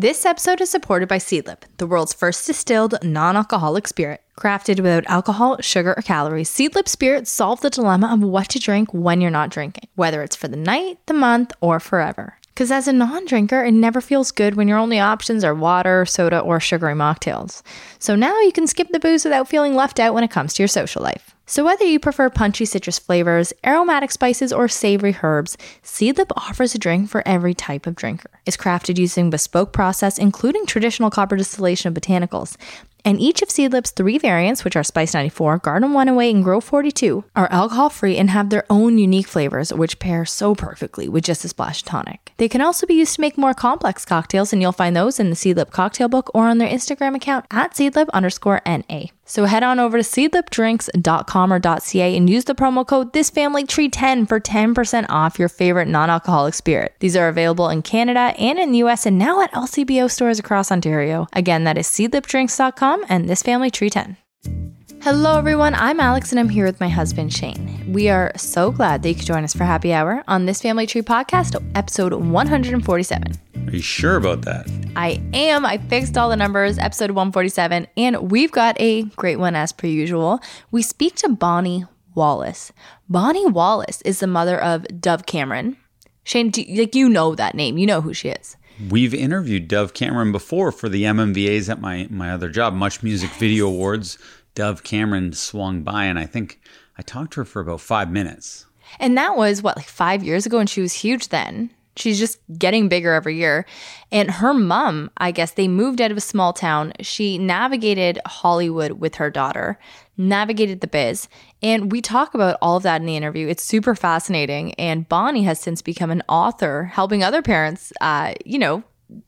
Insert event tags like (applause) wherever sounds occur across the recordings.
This episode is supported by Seedlip, the world's first distilled non alcoholic spirit. Crafted without alcohol, sugar, or calories, Seedlip spirits solve the dilemma of what to drink when you're not drinking, whether it's for the night, the month, or forever. Because as a non drinker, it never feels good when your only options are water, soda, or sugary mocktails. So now you can skip the booze without feeling left out when it comes to your social life. So, whether you prefer punchy citrus flavors, aromatic spices, or savory herbs, Seedlip offers a drink for every type of drinker. It's crafted using bespoke process, including traditional copper distillation of botanicals. And each of Seedlip's three variants, which are Spice 94, Garden 108, and Grow 42, are alcohol free and have their own unique flavors, which pair so perfectly with just a splash of tonic. They can also be used to make more complex cocktails, and you'll find those in the Seedlip cocktail book or on their Instagram account at seedlip underscore NA. So head on over to seedlipdrinks.com or .ca and use the promo code ThisFamilyTree10 for 10% off your favorite non-alcoholic spirit. These are available in Canada and in the US and now at LCBO stores across Ontario. Again, that is seedlipdrinks.com and This Family Tree 10. Hello, everyone. I'm Alex, and I'm here with my husband, Shane. We are so glad that you could join us for happy hour on this Family Tree podcast, episode 147. Are you sure about that? I am. I fixed all the numbers, episode 147, and we've got a great one as per usual. We speak to Bonnie Wallace. Bonnie Wallace is the mother of Dove Cameron. Shane, do, like you know that name, you know who she is. We've interviewed Dove Cameron before for the MMVAs at my my other job, Much Music Video Awards. Dove Cameron swung by, and I think I talked to her for about five minutes. And that was what, like five years ago, and she was huge then. She's just getting bigger every year. And her mom, I guess they moved out of a small town. She navigated Hollywood with her daughter, navigated the biz. And we talk about all of that in the interview. It's super fascinating. And Bonnie has since become an author, helping other parents, uh, you know,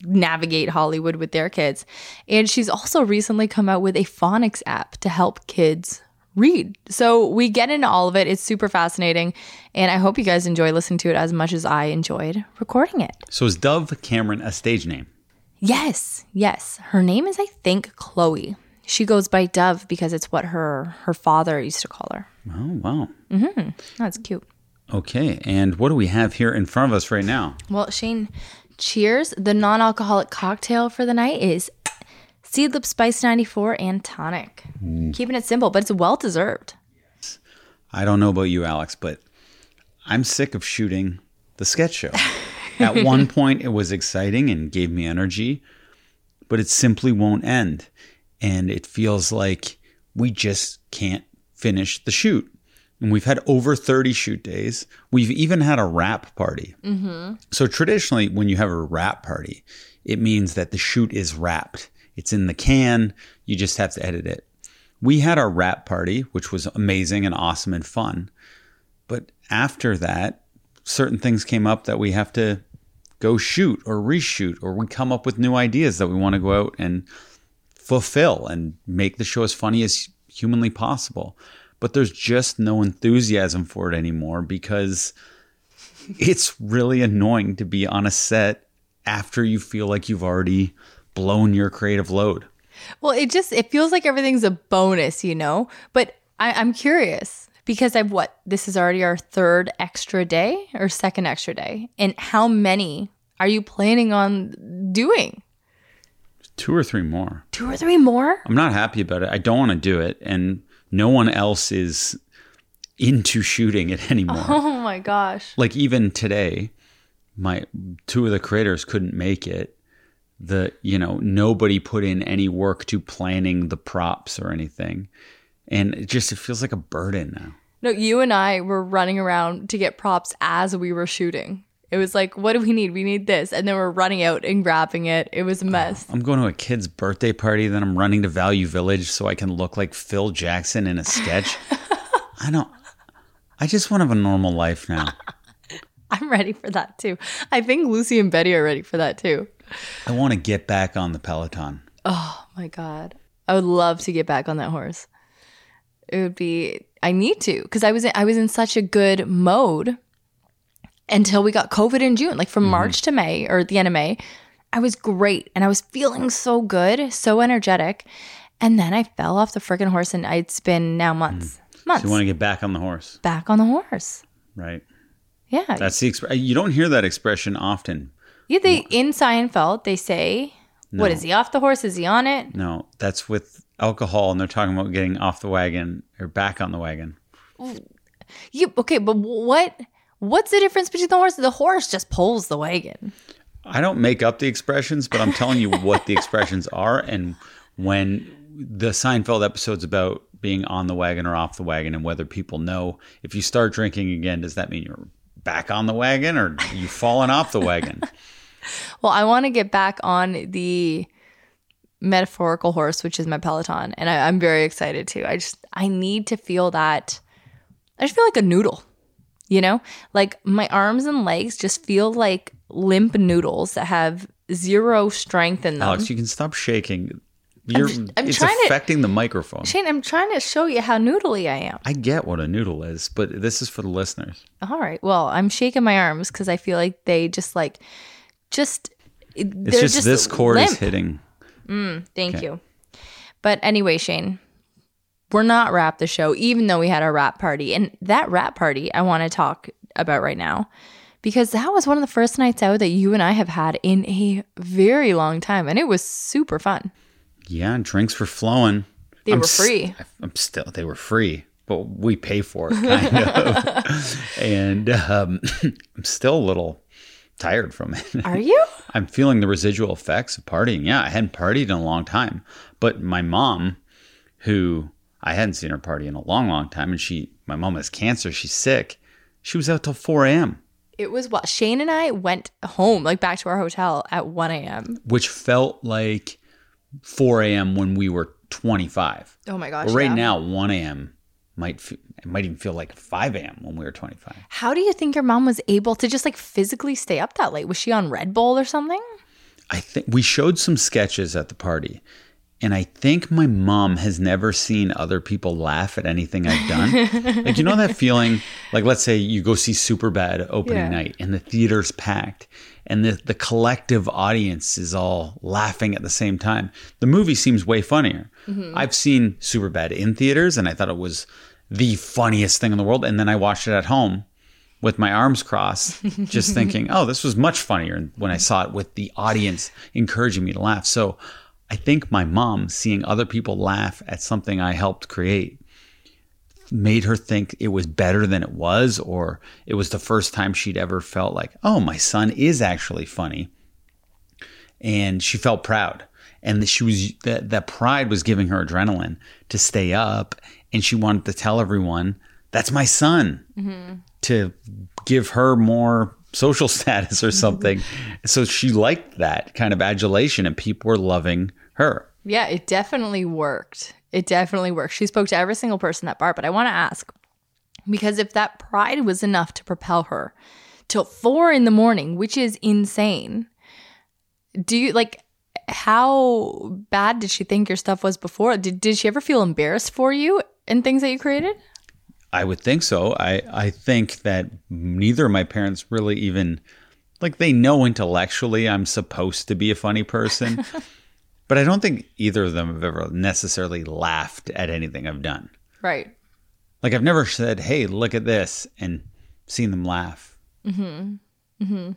navigate Hollywood with their kids. And she's also recently come out with a phonics app to help kids read. So we get into all of it. It's super fascinating. And I hope you guys enjoy listening to it as much as I enjoyed recording it. So is Dove Cameron a stage name? Yes, yes. Her name is, I think, Chloe. She goes by Dove because it's what her her father used to call her. Oh, wow. Mm-hmm. That's cute. Okay. And what do we have here in front of us right now? Well, Shane, cheers. The non alcoholic cocktail for the night is Seedlip Spice 94 and tonic. Mm. Keeping it simple, but it's well deserved. I don't know about you, Alex, but I'm sick of shooting the sketch show. (laughs) At one point, it was exciting and gave me energy, but it simply won't end. And it feels like we just can't finish the shoot. And we've had over 30 shoot days. We've even had a wrap party. Mm-hmm. So traditionally, when you have a wrap party, it means that the shoot is wrapped. It's in the can. You just have to edit it. We had our wrap party, which was amazing and awesome and fun. But after that, certain things came up that we have to go shoot or reshoot, or we come up with new ideas that we want to go out and fulfill and make the show as funny as humanly possible. But there's just no enthusiasm for it anymore because it's really annoying to be on a set after you feel like you've already blown your creative load. Well, it just it feels like everything's a bonus, you know. But I, I'm curious because I've what this is already our third extra day or second extra day, and how many are you planning on doing? Two or three more. Two or three more? I'm not happy about it. I don't want to do it. And no one else is into shooting it (laughs) anymore. Oh my gosh! like even today, my two of the creators couldn't make it. The you know nobody put in any work to planning the props or anything, and it just it feels like a burden now. No, you and I were running around to get props as we were shooting. It was like, what do we need? We need this, and then we're running out and grabbing it. It was a oh, mess. I'm going to a kid's birthday party, then I'm running to Value Village so I can look like Phil Jackson in a sketch. (laughs) I don't. I just want to have a normal life now. (laughs) I'm ready for that too. I think Lucy and Betty are ready for that too. I want to get back on the Peloton. Oh my god. I would love to get back on that horse. It would be I need to cuz I was in, I was in such a good mode until we got COVID in June. Like from mm-hmm. March to May or the end of May, I was great and I was feeling so good, so energetic. And then I fell off the freaking horse and it's been now months. Months. So you want to get back on the horse, back on the horse. right? Yeah. That's the exp- you don't hear that expression often. yeah, they in Seinfeld, they say No, What is he off the horse? Is he on it? No, that's with alcohol, and they're talking about getting off the wagon or back on the wagon. You okay? But what? What's the difference between the horse? The horse just pulls the wagon. I don't make up the expressions, but I'm telling you what the (laughs) expressions are. And when the Seinfeld episode's about being on the wagon or off the wagon, and whether people know if you start drinking again, does that mean you're back on the wagon or you've fallen off the wagon? (laughs) Well, I want to get back on the metaphorical horse, which is my Peloton, and I, I'm very excited too. I just I need to feel that. I just feel like a noodle, you know, like my arms and legs just feel like limp noodles that have zero strength in them. Alex, you can stop shaking. You're, I'm it's trying to- affecting the microphone. Shane, I'm trying to show you how noodly I am. I get what a noodle is, but this is for the listeners. All right. Well, I'm shaking my arms because I feel like they just like, just. It's they're just, this chord limp. is hitting. Mm, thank Okay. you. But anyway, Shane, we're not wrap the show, even though we had our wrap party. And that wrap party I want to talk about right now because that was one of the first nights out that you and I have had in a very long time. And it was super fun. Yeah, drinks were flowing. They I'm were free. I'm still they were free, but we pay for it kind of. (laughs) and um, (laughs) I'm still a little tired from it. Are you? (laughs) I'm feeling the residual effects of partying. Yeah, I hadn't partied in a long time, but my mom, who I hadn't seen her party in a long, long time, and she, my mom has cancer. She's sick. She was out till 4 a.m., It was what Shane and I went home, like back to our hotel at 1 a.m. which felt like 4 a.m. when we were 25. Oh my gosh. Right yeah. now, 1 a.m. might f- it might even feel like 5 a.m. when we were 25. How do you think your mom was able to just like physically stay up that late? Was she on Red Bull or something? I think we showed some sketches at the party, and I think my mom has never seen other people laugh at anything I've done. like you know that feeling, like let's say you go see Superbad opening Yeah. night, and the theater's packed, and the the collective audience is all laughing at the same time. The movie seems way funnier. Mm-hmm. I've seen Superbad in theaters, and I thought it was the funniest thing in the world, and then I watched it at home with my arms crossed, just (laughs) thinking, oh, this was much funnier when I saw it with the audience encouraging me to laugh. So I think my mom seeing other people laugh at something I helped create made her think it was better than it was, or it was the first time she'd ever felt like, oh, my son is actually funny. And she felt proud. And that she was that that pride was giving her adrenaline to stay up, and she wanted to tell everyone, "That's my son." Mm-hmm. to give her more social (laughs) status or mm-hmm. something. so she liked that kind of adulation and people were loving her. Yeah, it definitely worked. It definitely worked. She spoke to every single person at bar, but I want to ask because if that pride was enough to propel her till four in the morning, which is insane, do you like how bad did she think your stuff was before? Did, did she ever feel embarrassed for you and things that you created? I would think so. I, I think that neither of my parents really even like they know intellectually I'm supposed to be a funny person. (laughs) but I don't think either of them have ever necessarily laughed at anything I've done. Right. Like I've never said, "Hey, look at this," and seen them laugh. Mm-hmm. Mm-hmm.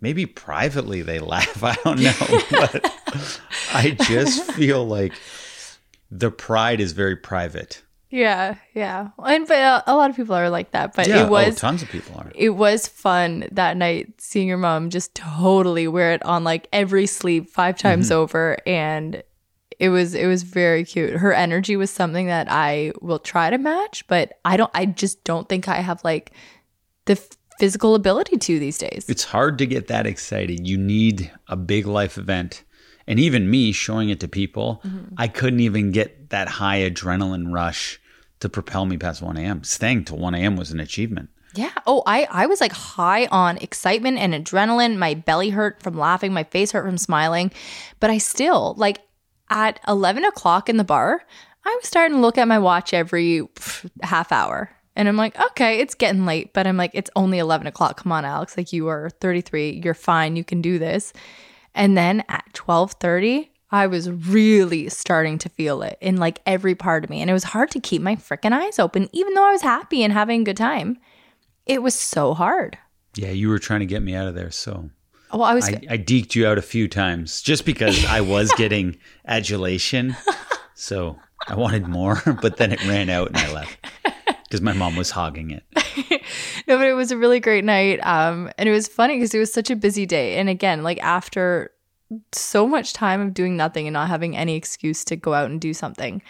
Maybe privately they laugh. (laughs) I don't know, but (laughs) I just feel like the pride is very private. Yeah, yeah. And but uh, a lot of people are like that, but Yeah, it was oh, tons of people are. it was fun that night seeing your mom just totally wear it on like every sleep five times over and it was it was very cute her energy was something that i will try to match but i don't i just don't think i have like the f- physical ability to these days It's hard to get that excited. You need a big life event. And even me showing it to people, mm-hmm. I couldn't even get that high adrenaline rush to propel me past 1 a.m. Staying till 1 a.m. was an achievement. Yeah. Oh, I I was like high on excitement and adrenaline. My belly hurt from laughing. My face hurt from smiling, but I still like at eleven o'clock in the bar. I was starting to look at my watch every half hour, and I'm like, okay, it's getting late, but I'm like, it's only eleven o'clock. Come on, Alex. Like you are 33. You're fine. You can do this. And then at twelve thirty. I was really starting to feel it in like every part of me. And it was hard to keep my freaking eyes open, even though I was happy and having a good time. It was so hard. Yeah, you were trying to get me out of there. So Well, I was I, I deked you out a few times just because I was (laughs) getting adulation. So I wanted more, (laughs) but then it ran out and I left (laughs) because my mom was hogging it. (laughs) no, but it was a really great night. Um, and it was funny because it was such a busy day. And again, like after so much time of doing nothing and not having any excuse to go out and do something,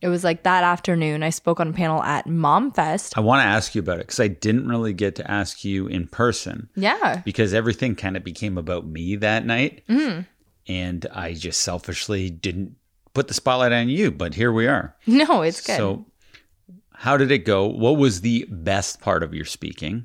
it was like that afternoon. I spoke on a panel at Mom Fest. I want to ask you about it because I didn't really get to ask you in person Yeah. because everything kind of became about me that night. And I just selfishly didn't put the spotlight on you, but here we are. (laughs) No, it's good. So, how did it go? What was the best part of your speaking?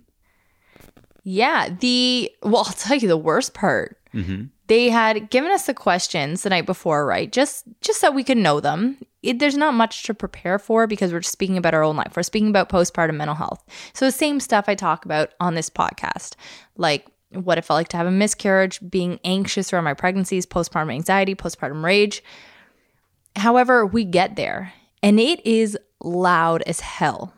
Yeah, the well, I'll tell you the worst part. Mm-hmm. They had given us the questions the night before, right? Just just so we could know them. It, there's not much to prepare for because we're just speaking about our own life. We're speaking about postpartum mental health. So the same stuff I talk about on this podcast, like what it felt like to have a miscarriage, being anxious around my pregnancies, postpartum anxiety, postpartum rage. However, we get there and it is loud as hell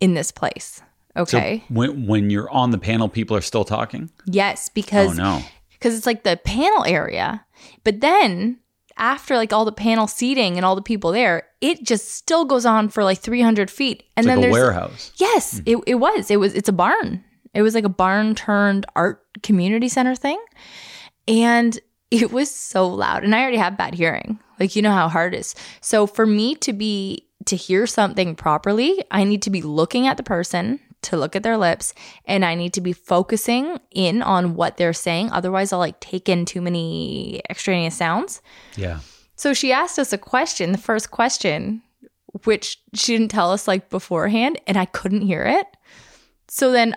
in this place. Okay. So when when you're on the panel, people are still talking. yes, because Oh no! because it's like the panel area. But then after like all the panel seating and all the people there, it just still goes on for like 300 feet. And It's then like a there's warehouse. yes, hmm. it, it was. It was. It's a barn. It was like a barn turned art community center thing, and it was so loud. And I already have bad hearing. Like you know how hard it is. So for me to be to hear something properly, I need to be looking at the person to look at their lips and I need to be focusing in on what they're saying. Otherwise, I'll like take in too many extraneous sounds. Yeah. So she asked us a question, the first question, which she didn't tell us like beforehand, and I couldn't hear it. So then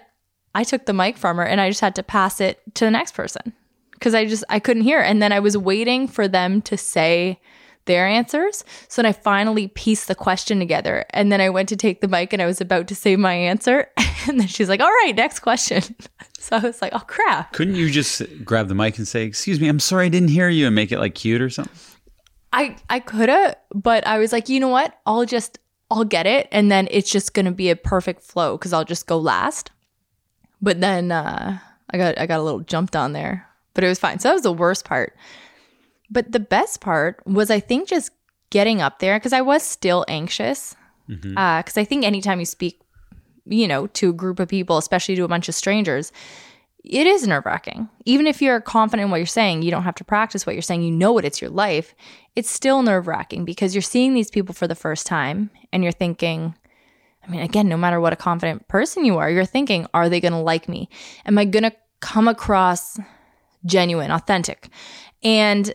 I took the mic from her and I just had to pass it to the next person because I just I couldn't hear. And then I was waiting for them to say their answers. So then I finally pieced the question together. And then I went to take the mic and I was about to say my answer. (laughs) And then she's like, all right, next question. (laughs) So I was like, oh crap. Couldn't you just grab the mic and say, "Excuse me, I'm sorry, I didn't hear you," and make it like cute or something? I I could have, but I was like, you know what? I'll just I'll get it, and then it's just gonna be a perfect flow because I'll just go last. But then uh, I got I got a little jumped on there, but it was fine. So that was the worst part. But the best part was I think just getting up there because I was still anxious. Mm-hmm. Uh, because I think anytime you speak, you know, to a group of people, especially to a bunch of strangers, it is nerve wracking. Even if you're confident in what you're saying, you don't have to practice what you're saying, you know it, it's your life. It's still nerve wracking because you're seeing these people for the first time and you're thinking, I mean, again, no matter what a confident person you are, you're thinking, are they going to like me? Am I going to come across genuine, authentic? And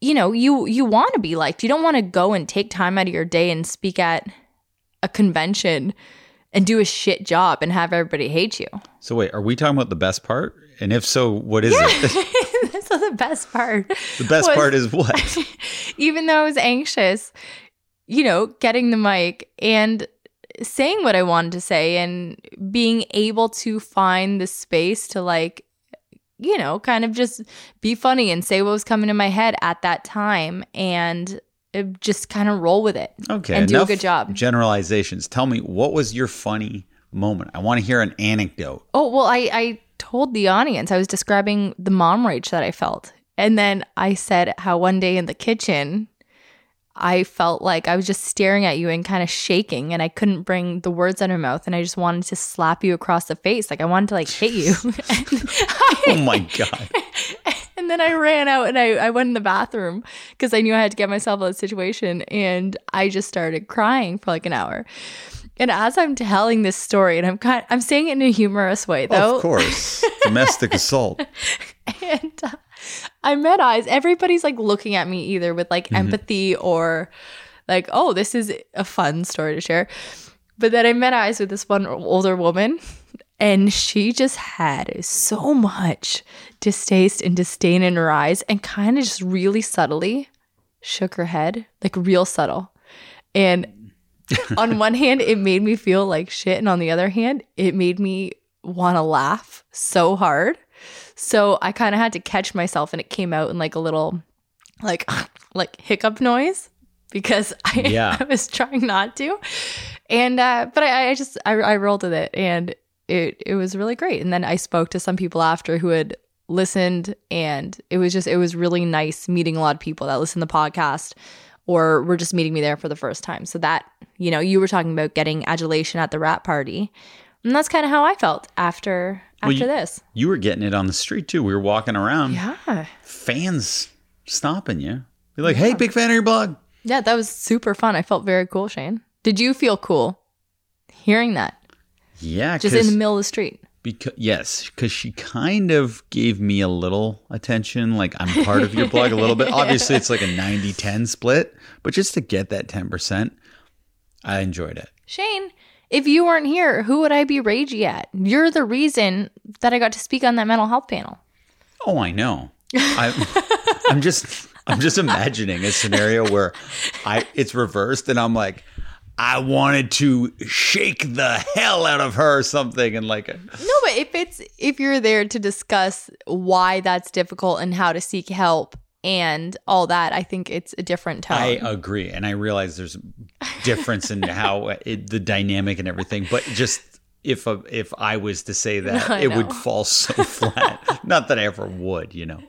you know, you you want to be liked. You don't want to go and take time out of your day and speak at a convention and do a shit job and have everybody hate you. So wait, are we talking about the best part? And if so, what is it? That's (laughs) not the best part. the best was- part is what? (laughs) Even though I was anxious, you know, getting the mic and saying what I wanted to say and being able to find the space to like you know, kind of just be funny and say what was coming to my head at that time and uh, just kind of roll with it. Okay, And do a good job. Generalizations. Tell me what was your funny moment? I want to hear an anecdote. Oh, well, I, I told the audience, I was describing the mom rage that I felt. And then I said how one day in the kitchen, I felt like I was just staring at you and kind of shaking, and I couldn't bring the words out of my mouth. And I just wanted to slap you across the face. Like I wanted to like hit you. (laughs) Oh my god! (laughs) And then I ran out and I, I went in the bathroom because I knew I had to get myself out of the situation. And I just started crying for like an hour. And as I'm telling this story, and I'm kind I'm saying it in a humorous way though. of course, (laughs) domestic assault. and uh, I met eyes. Everybody's like looking at me either with like mm-hmm. empathy or like, oh, this is a fun story to share. But then I met eyes with this one older woman, and she just had so much distaste and disdain in her eyes, and kind of just really subtly shook her head, like real subtle. And (laughs) on one hand, it made me feel like shit, and on the other hand, it made me want to laugh so hard. So I kind of had to catch myself, and it came out in like a little, like, (laughs) like hiccup noise because I, (laughs) Yeah. I was trying not to, and uh, but I, I just I, I rolled with it, and it it was really great. And then I spoke to some people after who had listened and it was just it was really nice meeting a lot of people that listen to the podcast or were just meeting me there for the first time. So that, you know, you were talking about getting adulation at the wrap party. And that's kind of how I felt after after you- this. You were getting it on the street too. We were walking around, Yeah. fans stopping you. Be like, "Hey, big fan of your blog." Yeah, that was super fun. I felt very cool, Shane. Did you feel cool hearing that? Yeah, Just in the middle of the street. Because yes, because she kind of gave me a little attention, like I'm part of your blog a little bit. (laughs) Obviously, it's like a 90-10 split, but just to get that ten percent, I enjoyed it. Shane, if you weren't here, who would I be ragey at? You're the reason that I got to speak on that mental health panel. Oh, I know. I, I'm just, I'm just imagining a scenario where I it's reversed, and I'm like, I wanted to shake the hell out of her or something, and like, No, but if it's if you're there to discuss why that's difficult and how to seek help and all that, I think it's a different tone. I agree, and I realize there's difference in (laughs) how uh, it, the dynamic and everything, but just. If a, if I was to say (laughs) that, I it would fall so (laughs) flat. Not that I ever would, you know,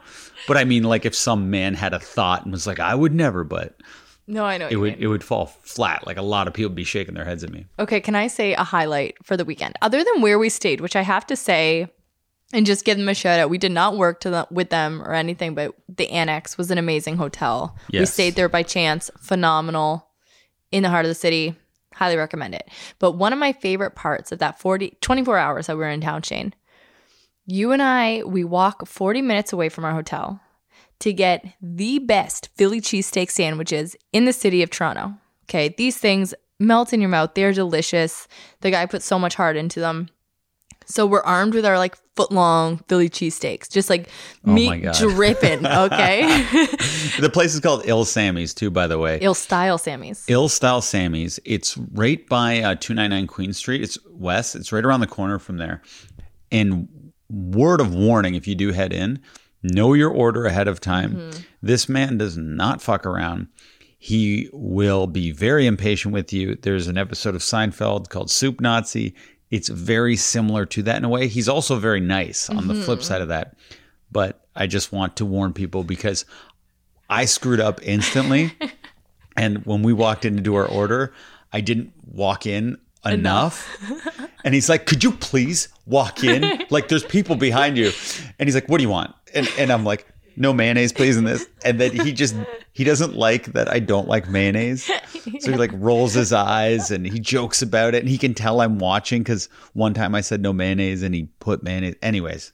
but I mean, like if some man had a thought and was like, "I would never," but no, I know. it would mean. it would fall flat. Like a lot of people would be shaking their heads at me. Okay, can I say a highlight for the weekend? Other than where we stayed, which I have to say and just give them a shout out. We did not work to the, with them or anything, but the Annex was an amazing hotel. We stayed there by chance. Phenomenal. In the heart of the city. Highly recommend it. But one of my favorite parts of that 40 24 hours that we were in town, Shane, you and I, we walk 40 minutes away from our hotel to get the best Philly cheesesteak sandwiches in the city of Toronto. Okay, these things melt in your mouth. They're delicious. The guy put so much heart into them. So we're armed with our like foot long Philly cheesesteaks, just like Oh meat dripping. (laughs) Okay, The place is called Ill Sammy's too, by the way. ill style Sammy's. Ill Style Sammy's. It's right by uh, 299 Queen Street. It's west. It's right around the corner from there. And word of warning if you do head in, know your order ahead of time. This man does not fuck around. He will be very impatient with you. There's an episode of Seinfeld called Soup Nazi. It's very similar to that in a way. He's also very nice on the flip mm-hmm. side of that. But I just want to warn people because I screwed up instantly. (laughs) And when we walked in to do our order, I didn't walk in enough. and he's like, Could you please walk in? (laughs) like, there's people behind you. And he's like, What do you want? And, and I'm like, No mayonnaise, please, in this. And then he just, he doesn't like that I don't like mayonnaise. So he like rolls his eyes and he jokes about it. And he can tell I'm watching because one time I said no mayonnaise and he put mayonnaise. Anyways.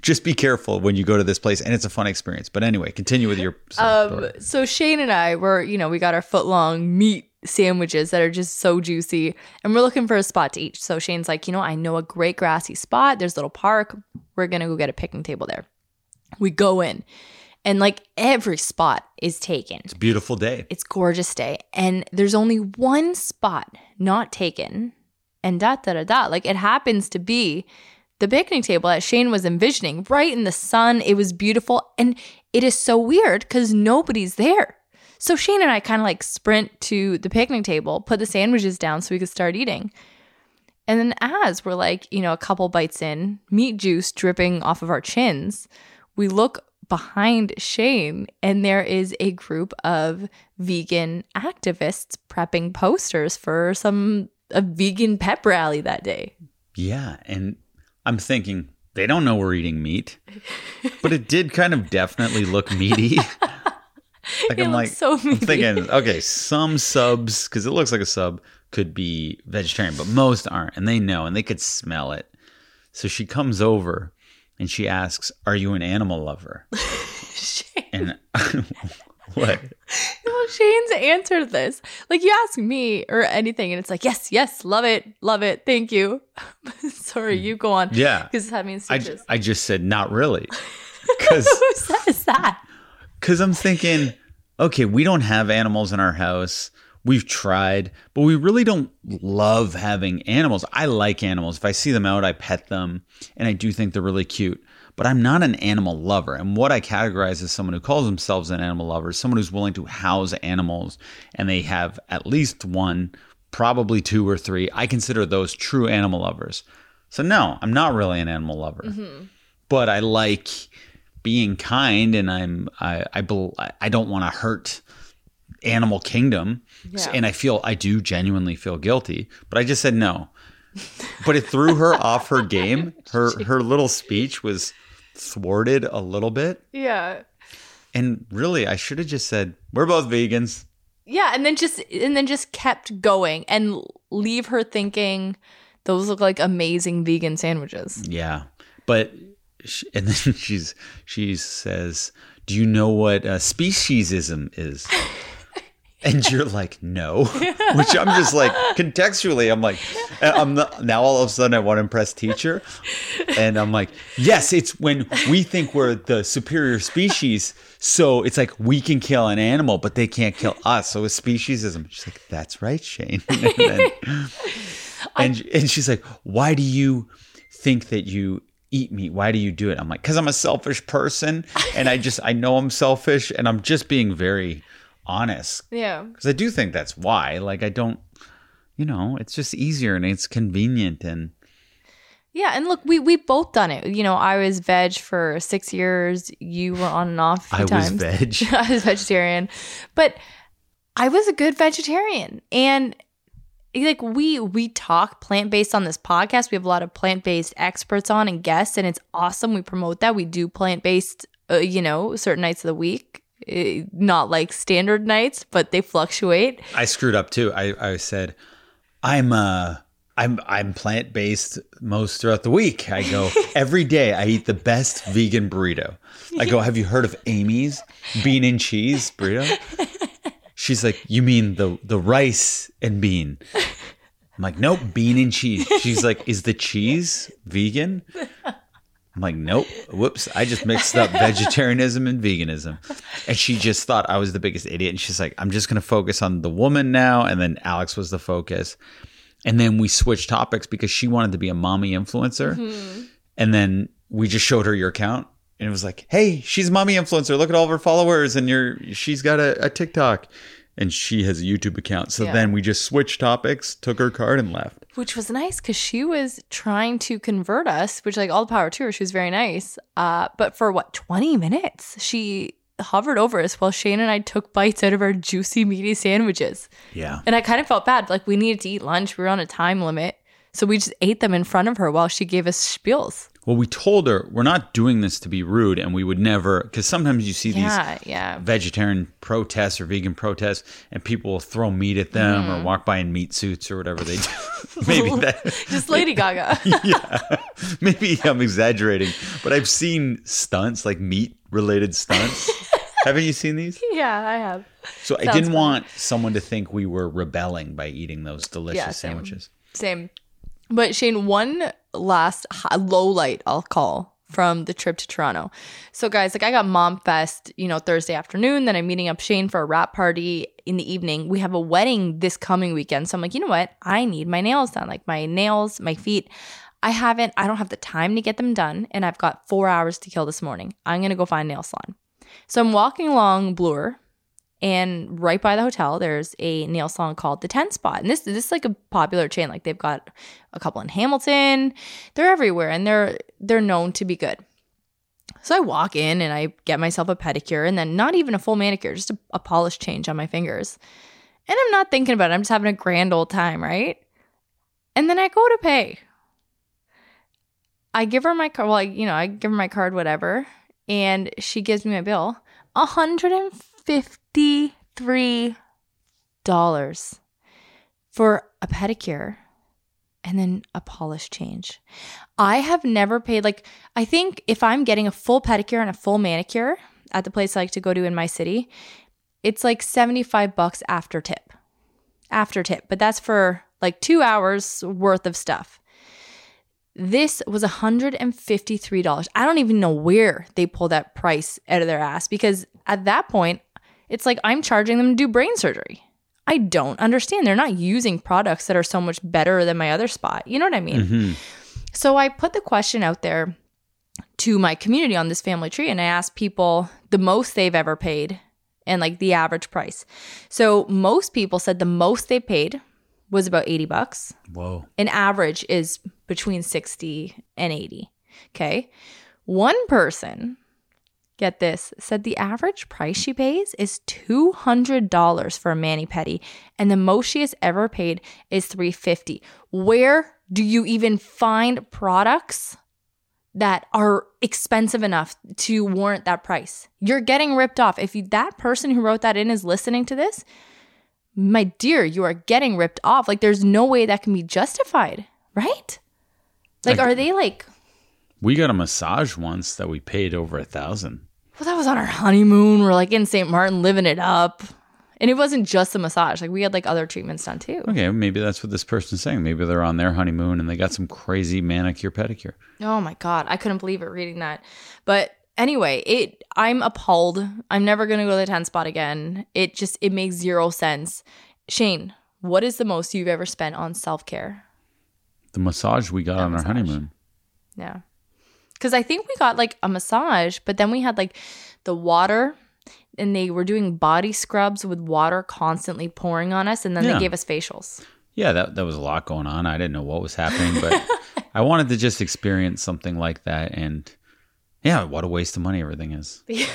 Just be careful when you go to this place and it's a fun experience but anyway continue with your Um, so Shane and I were, you know, we got our foot long meat sandwiches that are just so juicy, and we're looking for a spot to eat. So Shane's like, you know, I know a great grassy spot. There's a little park. We're gonna go get a picnic table there. We go in, and like every spot is taken. It's a beautiful day. It's gorgeous day, and there's only one spot not taken, and da da da da. Like it happens to be the picnic table that Shane was envisioning, right in the sun. It was beautiful, and it is so weird because nobody's there. So Shane and I kind of like sprint to the picnic table, put the sandwiches down so we could start eating. And then as we're like, you know, a couple bites in, meat juice dripping off of our chins, we look behind Shane and there is a group of vegan activists prepping posters for some a vegan pep rally that day. Yeah, and I'm thinking they don't know we're eating meat, but it did kind of definitely look meaty. (laughs) like It I'm like so I'm thinking, okay, some subs because it looks like a sub could be vegetarian, but most aren't, and they know and they could smell it. So she comes over and she asks, "Are you an animal lover?" (laughs) And (laughs) what? Shane's answered this. Like you ask me or anything, and it's like, yes, yes, love it, love it, thank you. (laughs) Sorry, you go on. Yeah. because having I. I just said not really (laughs) because Who says that? Because I'm thinking, okay, we don't have animals in our house. We've tried, but we really don't love having animals. I like animals. If I see them out, I pet them, and I do think they're really cute. But I'm not an animal lover. And what I categorize as someone who calls themselves an animal lover is someone who's willing to house animals and they have at least one, probably two or three. I consider those true animal lovers. So no, I'm not really an animal lover. Mm-hmm. But I like being kind and I'm I I bel- I- I don't want to hurt animal kingdom. Yeah. And I feel I do genuinely feel guilty, but I just said no. but it threw her off her (laughs) game. Her her little speech was thwarted a little bit. Yeah. And really, I should have just said, "We're both vegans." Yeah, and then just and then just kept going and leave her thinking those look like amazing vegan sandwiches. Yeah, but sh and then (laughs) she's she says, "Do you know what uh, speciesism is?" (laughs) And you're like, no, (laughs) which I'm just like contextually, I'm like, uh, I'm not, now all of a sudden I want to impress teacher, and I'm like, yes, it's when we think we're the superior species, so it's like we can kill an animal, but they can't kill us, so it's speciesism. She's like, that's right, Shane, (laughs) and, then, and and she's like, why do you think that you eat meat? Why do you do it? I'm like, because I'm a selfish person, and I just I know I'm selfish, and I'm just being very honest Yeah. because I do think that's why. Like, I don't, you know, it's just easier and it's convenient and Yeah, and look, we we both done it. You know, I was veg for six years. You were on and off I was veg. (laughs) I was vegetarian, but I was a good vegetarian, and like we we talk plant based on this podcast. We have a lot of plant based experts on and guests, and it's awesome. We promote that. We do plant based, uh, you know, certain nights of the week. Eh, Not like standard nights, but they fluctuate. I screwed up too. I, I said, I'm uh I'm I'm plant based most throughout the week. I go (laughs) every day. I eat the best vegan burrito. I go. Have you heard of Amy's bean and cheese burrito? (laughs) She's like, you mean the the rice and bean? I'm like, nope, bean and cheese. She's like, is the cheese vegan? I'm like, nope. Whoops. I just mixed up (laughs) vegetarianism and veganism. And she just thought I was the biggest idiot. And she's like, I'm just going to focus on the woman now. And then Alex was the focus. And then we switched topics because she wanted to be a mommy influencer. Mm-hmm. And then we just showed her your account. And it was like, hey, she's a mommy influencer. Look at all of her followers. And you're, she's got a, a TikTok. And she has a YouTube account. So Yeah. then we just switched topics, took her card, and left. which was nice because she was trying to convert us, which like all the power to her. She was very nice. Uh, but for what twenty minutes, she hovered over us while Shane and I took bites out of our juicy meaty sandwiches. Yeah. And I kind of felt bad, like we needed to eat lunch. We were on a time limit, so we just ate them in front of her while she gave us spiels. Well, we told her we're not doing this to be rude, and we would never, because sometimes you see Yeah, these yeah. vegetarian protests or vegan protests, and people will throw meat at them Mm-hmm. or walk by in meat suits or whatever they do. (laughs) maybe that, (laughs) Just Lady (laughs) Gaga. yeah, maybe I'm exaggerating, but I've seen stunts like meat related stunts. Haven't you seen these? yeah, I have. So I didn't fun. want someone to think we were rebelling by eating those delicious Yeah, sandwiches. Same. But Shane, one last low light I'll call from the trip to Toronto. So guys, like I got Mom Fest, you know, Thursday afternoon. Then I'm meeting up Shane for a wrap party in the evening. We have a wedding this coming weekend. So I'm like, you know what? I need my nails done. Like my nails, my feet. I haven't, I don't have the time to get them done. And I've got four hours to kill this morning. I'm gonna go find a nail salon. So I'm walking along Bloor and right by the hotel, there's a nail salon called the Ten Spot, and this this is like a popular chain. Like they've got a couple in Hamilton. They're everywhere, and they're they're known to be good. So I walk in and I get myself a pedicure, and then not even a full manicure, just a, a polish change on my fingers. And I'm not thinking about it. I'm just having a grand old time, right? And then I go to pay. I give her my card. Well, I, you know, I give her my card, whatever, and she gives me my bill. hundred and fifty-three dollars for a pedicure and then a polish change. I have never paid like I think if I'm getting a full pedicure and a full manicure at the place I like to go to in my city, it's like 75 bucks after tip. After tip, but that's for like 2 hours worth of stuff. This was $153. I don't even know where they pulled that price out of their ass because at that point, it's like I'm charging them to do brain surgery. I don't understand. They're not using products that are so much better than my other spot. You know what I mean? Mm-hmm. So I put the question out there to my community on this family tree and I asked people the most they've ever paid and like the average price. So most people said the most they paid was about 80 bucks. Whoa. An average is between 60 and 80. Okay. One person, get this, said the average price she pays is $200 for a mani pedi and the most she has ever paid is 350. Where do you even find products that are expensive enough to warrant that price? You're getting ripped off. If you, that person who wrote that in is listening to this, my dear, you are getting ripped off. Like there's no way that can be justified, right? Like, Like- are they like, We got a massage once that we paid over a thousand. Well, that was on our honeymoon. We're like in St. Martin living it up. And it wasn't just the massage. Like we had like other treatments done too. Okay, maybe that's what this person's saying. Maybe they're on their honeymoon and they got some crazy manicure pedicure. Oh my god, I couldn't believe it reading that. But anyway, it I'm appalled. I'm never going to go to the 10 spot again. It just it makes zero sense. Shane, what is the most you've ever spent on self-care? The massage we got on massage. our honeymoon. Yeah. Cuz I think we got like a massage, but then we had like the water and they were doing body scrubs with water constantly pouring on us and then Yeah. they gave us facials. Yeah, that that was a lot going on. I didn't know what was happening, but (laughs) I wanted to just experience something like that and yeah, what a waste of money everything is. (laughs)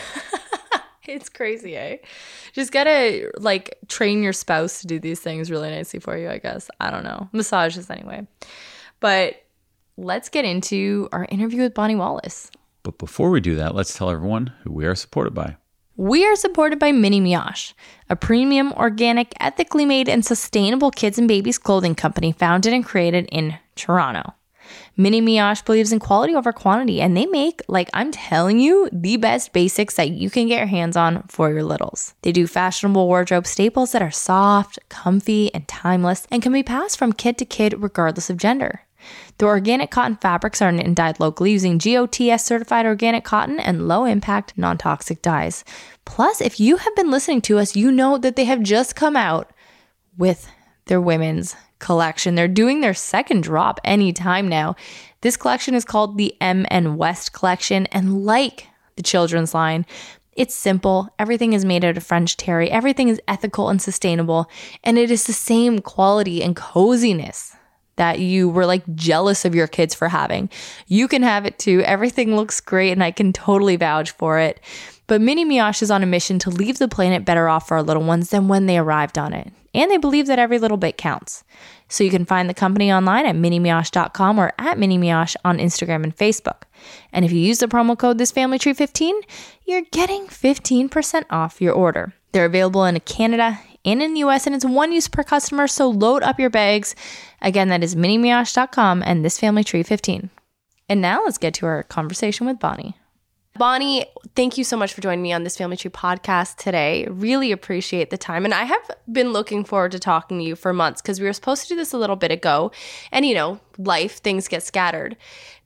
It's crazy, eh? Just gotta like train your spouse to do these things really nicely for you, I guess. I don't know. Massages anyway. But let's get into our interview with Bonnie Wallace. But before we do that, let's tell everyone who we are supported by. We are supported by Mini Mioche, a premium, organic, ethically made, and sustainable kids and babies clothing company founded and created in Toronto. Mini Mioche believes in quality over quantity, and they make, like I'm telling you, the best basics that you can get your hands on for your littles. They do fashionable wardrobe staples that are soft, comfy, and timeless, and can be passed from kid to kid regardless of gender. The organic cotton fabrics are knit and dyed locally using GOTS certified organic cotton and low impact, non toxic dyes. Plus, if you have been listening to us, you know that they have just come out with their women's collection. They're doing their second drop anytime now. This collection is called the M and West collection, and like the children's line, it's simple. Everything is made out of French terry. Everything is ethical and sustainable, and it is the same quality and coziness that you were like jealous of your kids for having. You can have it too. Everything looks great, and I can totally vouch for it. But Mini Mioche is on a mission to leave the planet better off for our little ones than when they arrived on it. And they believe that every little bit counts. So you can find the company online at minimioche.com or at minimioche on Instagram and Facebook. And if you use the promo code ThisFamilyTree15, you're getting 15% off your order. They're available in Canada and in the US, and it's one use per customer, so load up your bags. Again, that is minimioche.com and this family tree 15. And now let's get to our conversation with Bonnie. Bonnie, thank you so much for joining me on this Family Tree podcast today. Really appreciate the time. And I have been looking forward to talking to you for months because we were supposed to do this a little bit ago. And, you know, life, things get scattered.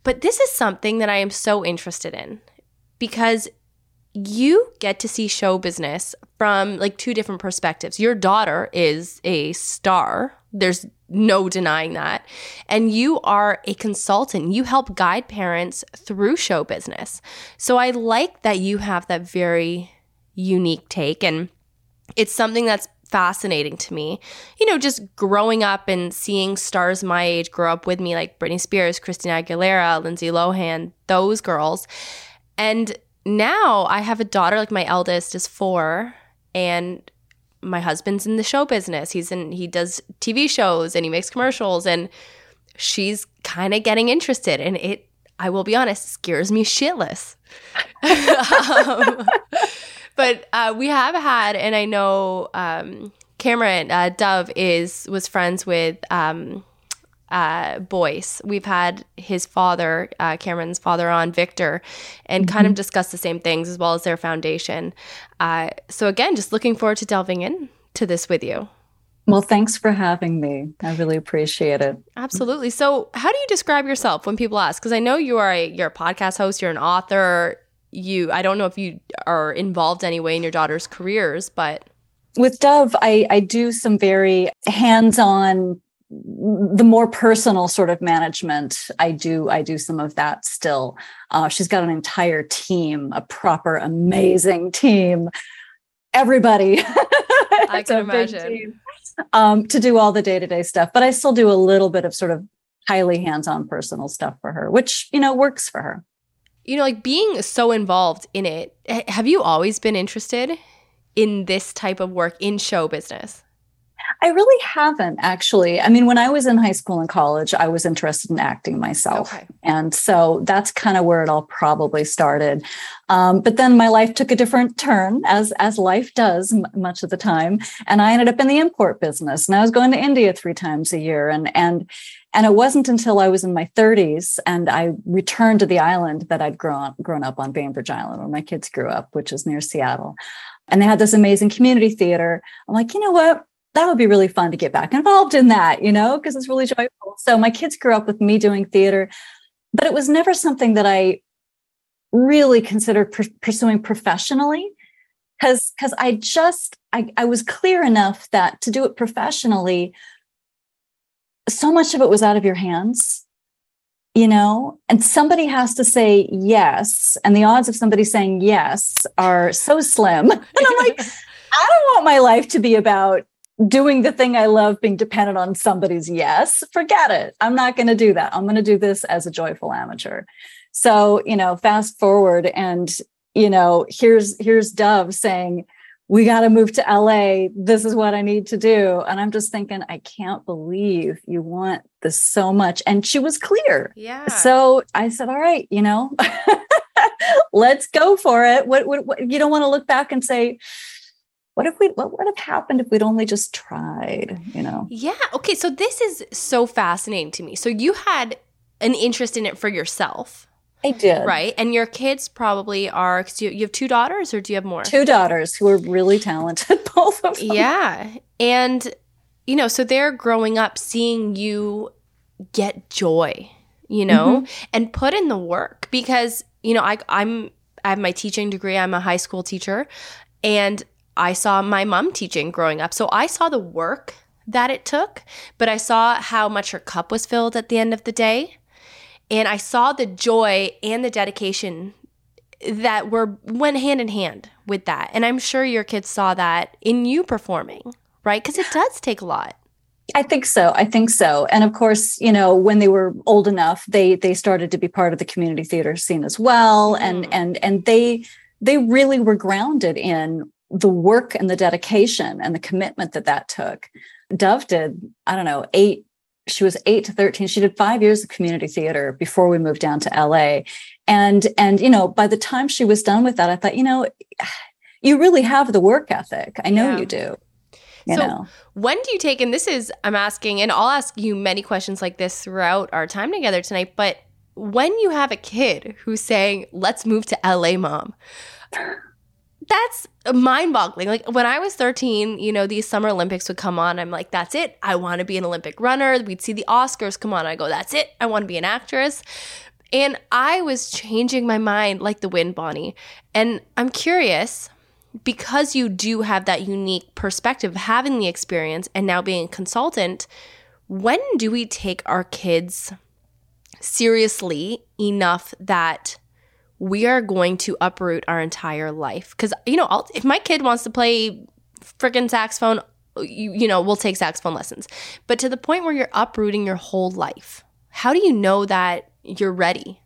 But this is something that I am so interested in because you get to see show business from like two different perspectives. Your daughter is a star. There's no denying that. And you are a consultant. You help guide parents through show business. So I like that you have that very unique take and it's something that's fascinating to me. You know, just growing up and seeing stars my age grow up with me like Britney Spears, Christina Aguilera, Lindsay Lohan, those girls. And now I have a daughter, like my eldest is four, and my husband's in the show business. He's in, he does TV shows and he makes commercials, and she's kind of getting interested. And it, I will be honest, scares me shitless. (laughs) um, but uh, we have had, and I know um, Cameron uh, Dove is was friends with um, uh, Boyce. We've had his father, uh, Cameron's father, on Victor, and kind of discussed the same things as well as their foundation. Uh, so again, just looking forward to delving in to this with you. Well, thanks for having me. I really appreciate it. Absolutely. So, how do you describe yourself when people ask? Because I know you are a you're a podcast host, you're an author. You, I don't know if you are involved anyway in your daughter's careers, but With Dove, I, I do some very hands on, the more personal sort of management. I do I do some of that still. Uh, she's got an entire team, a proper amazing team. Everybody, (laughs) I can imagine. um, to do all the day-to-day stuff but i still do a little bit of sort of highly hands-on personal stuff for her which you know works for her you know like being so involved in it have you always been interested in this type of work in show business I really haven't actually. I mean, when I was in high school and college, I was interested in acting myself. Okay. And so that's kind of where it all probably started. Um, but then my life took a different turn, as, as life does m- much of the time. And I ended up in the import business. And I was going to India three times a year. And, and, and it wasn't until I was in my 30s and I returned to the island that I'd grown, grown up on Bainbridge Island, where my kids grew up, which is near Seattle. And they had this amazing community theater. I'm like, you know what? That would be really fun to get back involved in that, you know, because it's really joyful. So my kids grew up with me doing theater, but it was never something that I really considered pr- pursuing professionally because because I just I, I was clear enough that to do it professionally, so much of it was out of your hands, you know, and somebody has to say yes, and the odds of somebody saying yes are so slim. (laughs) And I'm like, (laughs) I don't want my life to be about doing the thing I love being dependent on somebody's yes, forget it. I'm not going to do that. I'm going to do this as a joyful amateur. So, you know, fast forward and, you know, here's here's Dove saying, we got to move to LA. This is what I need to do. And I'm just thinking, I can't believe you want this so much. And she was clear. Yeah. So I said, all right, you know, (laughs) let's go for it. What, what, what you don't want to look back and say, what if we what would have happened if we'd only just tried you know? Yeah okay so this is so fascinating to me. So you had an interest in it for yourself i did. right? And your kids probably are cause you, you have two daughters or do you have more? Two daughters who are really talented (laughs) both of them. Yeah and you know so they're growing up seeing you get joy you know mm-hmm. and put in the work because you know I, i'm i have my teaching degree i'm a high school teacher and I saw my mom teaching growing up. So I saw the work that it took, but I saw how much her cup was filled at the end of the day. And I saw the joy and the dedication that were went hand in hand with that. And I'm sure your kids saw that in you performing, right? Because it does take a lot. I think so. I think so. And of course, you know, when they were old enough, they they started to be part of the community theater scene as well. Mm. And and and they they really were grounded in the work and the dedication and the commitment that that took. Dove did, I don't know, eight, she was eight to 13. She did five years of community theater before we moved down to LA. And, and, you know, by the time she was done with that, I thought, you know, you really have the work ethic. I know yeah. you do. You so know. when do you take, and this is, I'm asking, and I'll ask you many questions like this throughout our time together tonight, but when you have a kid who's saying, let's move to LA, mom, that's mind boggling. Like when I was 13, you know, these Summer Olympics would come on. I'm like, that's it. I want to be an Olympic runner. We'd see the Oscars come on. I go, that's it. I want to be an actress. And I was changing my mind like the wind, Bonnie. And I'm curious because you do have that unique perspective having the experience and now being a consultant, when do we take our kids seriously enough that we are going to uproot our entire life. Because, you know, I'll, if my kid wants to play freaking saxophone, you, you know, we'll take saxophone lessons. But to the point where you're uprooting your whole life, how do you know that you're ready?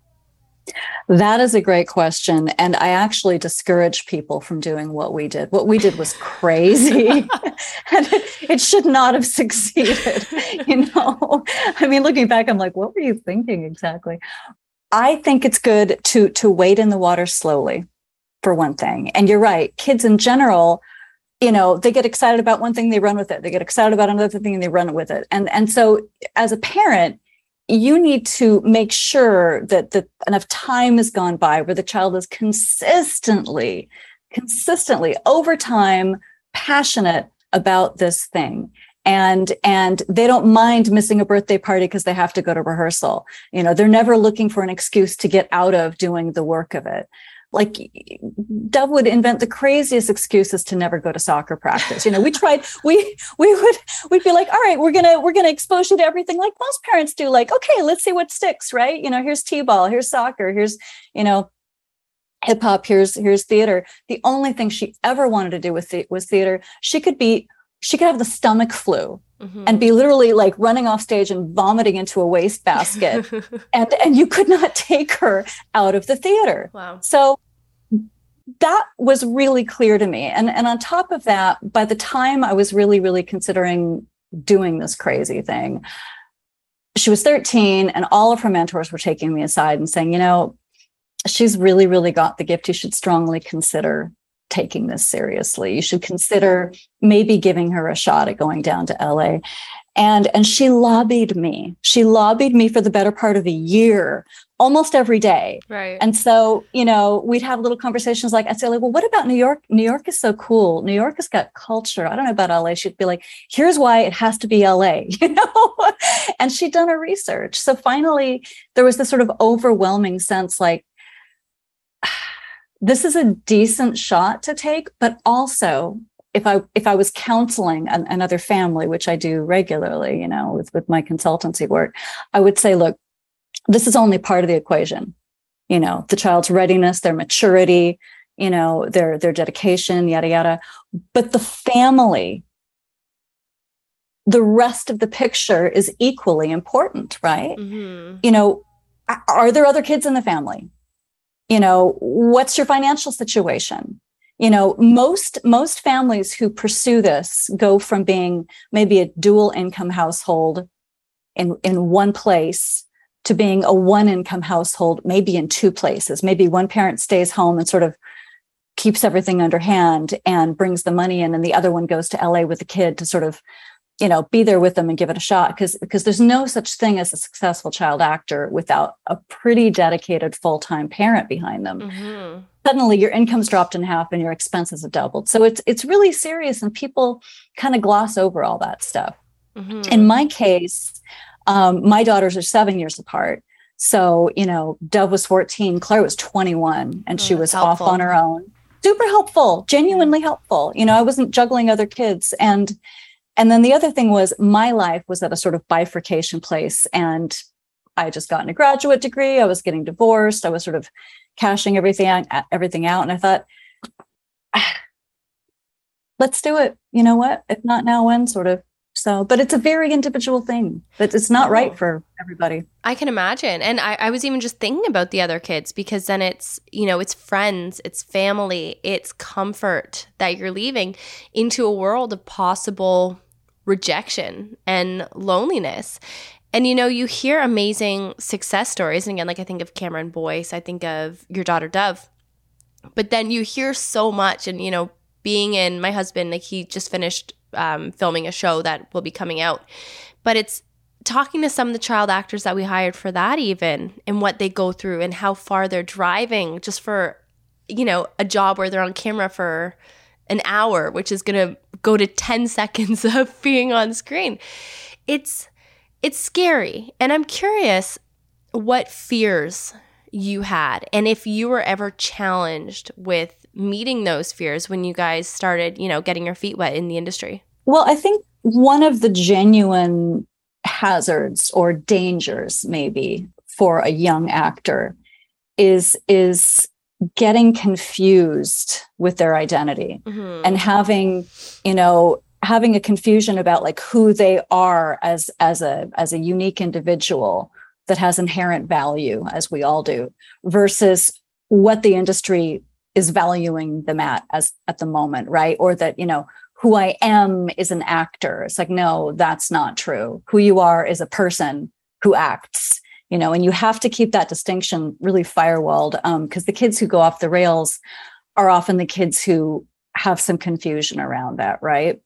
That is a great question. And I actually discourage people from doing what we did. What we did was crazy. (laughs) and it, it, should not have succeeded. (laughs) You know, I mean, looking back, I'm like, what were you thinking exactly? I think it's good to to wade in the water slowly for one thing. And you're right, kids in general, you know, they get excited about one thing, they run with it. They get excited about another thing and they run with it. And and so as a parent, you need to make sure that that enough time has gone by where the child is consistently consistently over time passionate about this thing and and they don't mind missing a birthday party because they have to go to rehearsal you know they're never looking for an excuse to get out of doing the work of it like Dove would invent the craziest excuses to never go to soccer practice. You know, we tried, (laughs) we we would we'd be like, all right, we're gonna we're gonna expose you to everything like most parents do. Like, okay, let's see what sticks, right? You know, here's t-ball, here's soccer, here's you know, hip hop, here's here's theater. The only thing she ever wanted to do with the, was theater. She could be she could have the stomach flu mm-hmm. and be literally like running off stage and vomiting into a wastebasket (laughs) and and you could not take her out of the theater. Wow. So that was really clear to me. And and on top of that by the time i was really really considering doing this crazy thing she was 13 and all of her mentors were taking me aside and saying you know she's really really got the gift. You should strongly consider taking this seriously. You should consider maybe giving her a shot at going down to LA. And, and she lobbied me. She lobbied me for the better part of a year, almost every day. Right. And so, you know, we'd have little conversations like, I'd say, like, well, what about New York? New York is so cool. New York has got culture. I don't know about LA. She'd be like, here's why it has to be LA, (laughs) you know? and she'd done her research. So finally, there was this sort of overwhelming sense like, this is a decent shot to take, but also if I if I was counseling an, another family, which I do regularly, you know, with with my consultancy work, I would say, look, this is only part of the equation. You know, the child's readiness, their maturity, you know, their their dedication, yada yada. But the family, the rest of the picture is equally important, right? Mm-hmm. You know, are there other kids in the family? You know what's your financial situation? You know most most families who pursue this go from being maybe a dual income household in in one place to being a one income household maybe in two places. Maybe one parent stays home and sort of keeps everything under hand and brings the money in and the other one goes to LA with the kid to sort of you know be there with them and give it a shot because because there's no such thing as a successful child actor without a pretty dedicated full-time parent behind them. Mm-hmm. suddenly your income's dropped in half and your expenses have doubled. So it's it's really serious and people kind of gloss over all that stuff. Mm-hmm. in my case um, my daughters are seven years apart. So you know dove was 14 claire was 21 and oh, she was helpful. off on her own. Super helpful genuinely helpful. You know i wasn't juggling other kids. And and then the other thing was my life was at a sort of bifurcation place. And I just gotten a graduate degree. I was getting divorced. I was sort of cashing everything out, everything out. And I thought, ah, let's do it. You know what? If not now, when sort of. So, but it's a very individual thing, but it's not right for everybody. I can imagine. And I, I was even just thinking about the other kids because then it's, you know, it's friends, it's family, it's comfort that you're leaving into a world of possible rejection and loneliness. And you know, you hear amazing success stories. And again, like I think of Cameron Boyce, I think of your daughter Dove. But then you hear so much, and you know, being in my husband, like he just finished um, filming a show that will be coming out. But it's talking to some of the child actors that we hired for that, even, and what they go through and how far they're driving just for, you know, a job where they're on camera for an hour, which is going to go to 10 (laughs) seconds of being on screen. It's it's scary. And I'm curious what fears you had and if you were ever challenged with meeting those fears when you guys started, you know, getting your feet wet in the industry. Well, I think one of the genuine hazards or dangers maybe for a young actor is is getting confused with their identity mm-hmm. and having you know having a confusion about like who they are as as a as a unique individual that has inherent value as we all do versus what the industry is valuing them at as at the moment right? Or that you know who i am is an actor. It's like no that's not true. Who you are is a person who acts you know and you have to keep that distinction really firewalled because um, the kids who go off the rails are often the kids who have some confusion around that right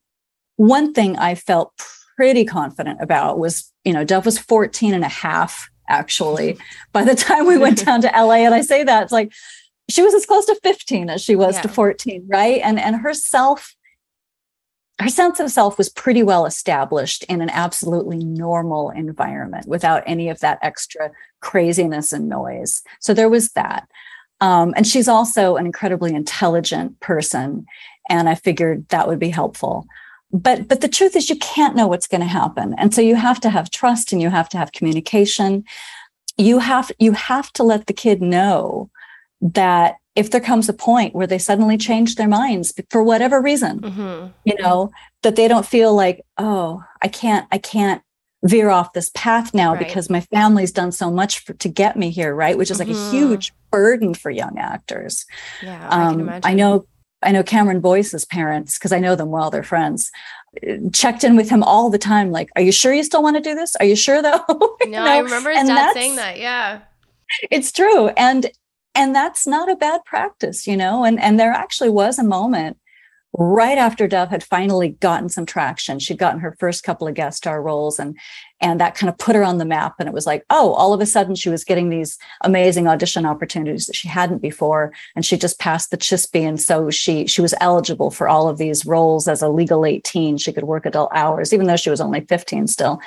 one thing i felt pretty confident about was you know dove was 14 and a half actually by the (laughs) time we went down to la and i say that it's like she was as close to 15 as she was yeah. to 14 right and and her self her sense of self was pretty well established in an absolutely normal environment without any of that extra craziness and noise. So there was that. Um, and she's also an incredibly intelligent person. And I figured that would be helpful. But but the truth is you can't know what's going to happen. And so you have to have trust and you have to have communication. You have you have to let the kid know that if there comes a point where they suddenly change their minds for whatever reason, mm-hmm. you know, that they don't feel like, oh, I can't, I can't veer off this path now right. because my family's done so much for, to get me here, right? Which is like mm-hmm. a huge burden for young actors. Yeah, um, I can imagine. I know, I know Cameron Boyce's parents because I know them well; they're friends. Checked in with him all the time, like, "Are you sure you still want to do this? Are you sure though?" (laughs) no? I remember his and dad saying that. Yeah, it's true, and and that's not a bad practice, you know. And and there actually was a moment right after Dove had finally gotten some traction. She'd gotten her first couple of guest star roles and and that kind of put her on the map. And it was like, oh, all of a sudden she was getting these amazing audition opportunities that she hadn't before. And she just passed the CHSPE. And so she she was eligible for all of these roles as a legal 18. She could work adult hours, even though she was only 15 still.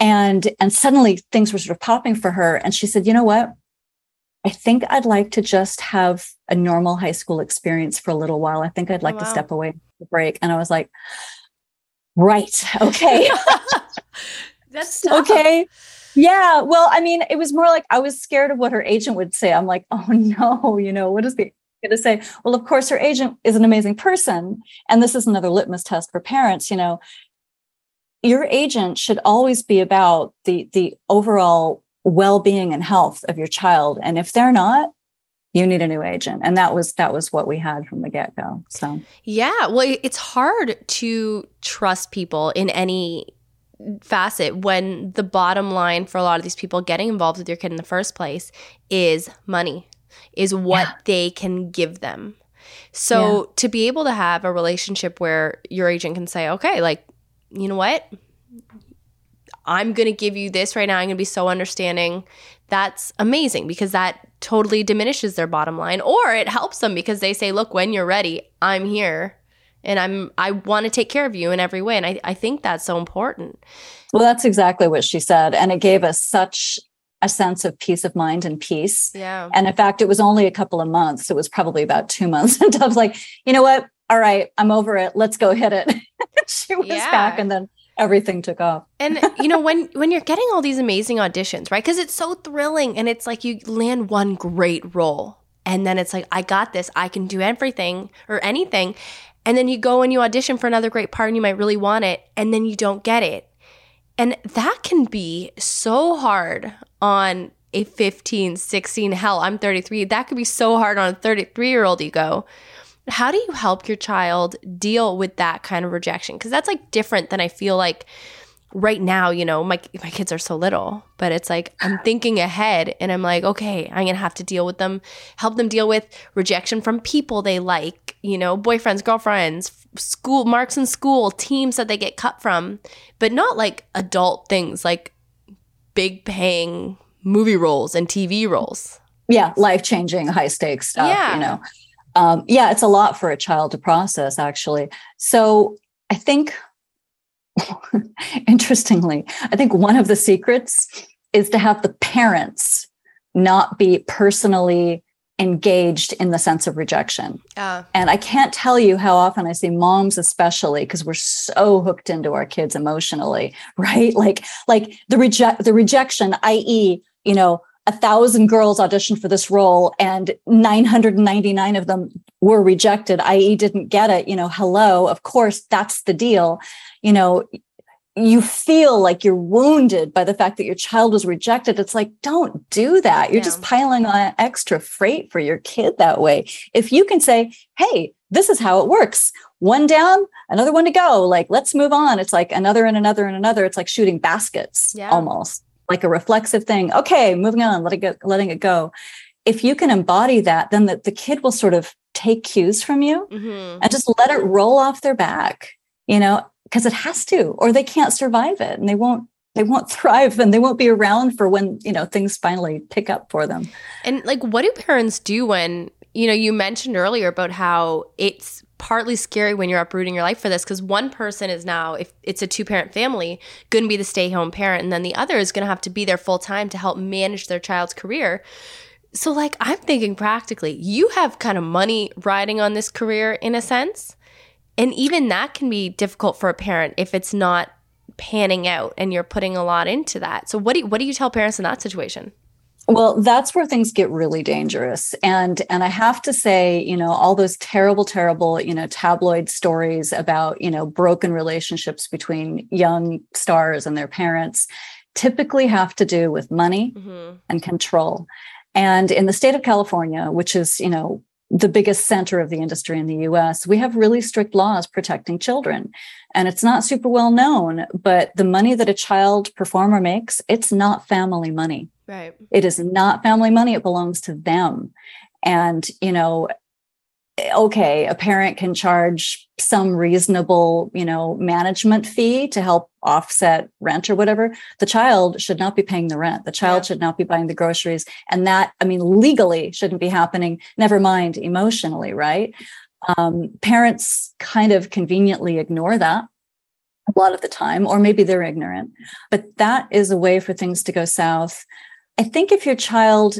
And and suddenly things were sort of popping for her. And she said, you know what? I think I'd like to just have a normal high school experience for a little while. I think I'd oh, like oh, wow. to step away the break. And I was like, right, okay. (laughs) That's (laughs) tough. okay. Yeah. Well, I mean, it was more like I was scared of what her agent would say. I'm like, oh (laughs) no, you know, what is the going to say? Well, of course, her agent is an amazing person. And this is another litmus test for parents, you know. Your agent should always be about the the overall well-being and health of your child. And if they're not you need a new agent. And that was that was what we had from the get-go so. Yeah well it's hard to trust people in any facet when the bottom line for a lot of these people getting involved with your kid in the first place is money is what yeah. they can give them. So yeah. to be able to have a relationship where your agent can say okay like you know what I'm going to give you this right now. I'm going to be so understanding. That's amazing because that totally diminishes their bottom line or it helps them because they say, look, when you're ready, I'm here and I'm, I want to take care of you in every way. And I, I think that's so important. Well, that's exactly what she said. And it gave us such a sense of peace of mind and peace. Yeah. And in fact, it was only a couple of months. It was probably about two (laughs) months. And I was like, you know what? All right, I'm over it. Let's go hit it. (laughs) she was yeah. back. And then everything took off. and you know when when you're getting all these amazing auditions, right? Cuz it's so thrilling and it's like you land one great role and then it's like I got this, I can do everything or anything. And then you go and you audition for another great part and you might really want it and then you don't get it. And that can be so hard on a 15, 16, hell, I'm 33. That could be so hard on a 33 year old ego how do you help your child deal with that kind of rejection? Because that's like different than I feel like right now, you know, my my kids are so little, but it's like I'm (sighs) thinking ahead and I'm like, okay, I'm going to have to deal with them, help them deal with rejection from people they like, you know, boyfriends, girlfriends, school marks in school, teams that they get cut from, but not like adult things like big paying movie roles and TV roles. Yeah, life-changing high stakes stuff, yeah. you know um, yeah, it's a lot for a child to process, actually. So I think, (laughs) interestingly, I think one of the secrets is to have the parents not be personally engaged in the sense of rejection. Uh, and I can't tell you how often I see moms especially because we're so hooked into our kids emotionally, (laughs) right? Like like the reject the rejection i.e., you know, a thousand girls auditioned for this role and 999 of them were rejected, i.e., didn't get it. You know, hello, of course, that's the deal. You know, you feel like you're wounded by the fact that your child was rejected. It's like, don't do that. You're yeah. just piling on extra freight for your kid that way. If you can say, hey, this is how it works. One down, another one to go. Like, let's move on. It's like another and another and another. It's like shooting baskets yeah. almost like a reflexive thing. Okay, moving on, letting it, letting it go. If you can embody that, then the, the kid will sort of take cues from you mm-hmm. and just let it roll off their back, you know, because it has to, or they can't survive it and they won't they won't (laughs) thrive and they won't be around for when you know things finally pick up for them and like what do parents do when you know you mentioned earlier about how it's partly scary when you're uprooting your life for this because one person is now, if it's a two parent family, going to be the stay home parent, and then the other is going to have to be there full time to help manage their child's career. So, like, I'm thinking practically, you have kind of money riding on this career in a sense. And even that can be difficult for a parent if it's not panning out and you're putting a lot into that. So, what do you, what do you tell parents in that situation? Well, that's where things get really dangerous. And and I have to say, you know, all those terrible terrible, you know, tabloid stories about, you know, broken relationships between young stars and their parents typically have to do with money mm-hmm. and control. And in the state of California, which is, you know, the biggest center of the industry in the US, we have really strict laws protecting children. And it's not super well known, but the money that a child performer makes, it's not family money. Right. It is not family money, it belongs to them. And, you know, okay, a parent can charge some reasonable, you know, management fee to help offset rent or whatever. The child should not be paying the rent. The child yeah. should not be buying the groceries. And that, I mean, legally shouldn't be happening, never mind emotionally, right? Um, parents kind of conveniently ignore that a lot of the time, or maybe they're ignorant. But that is a way for things to go south. I think if your child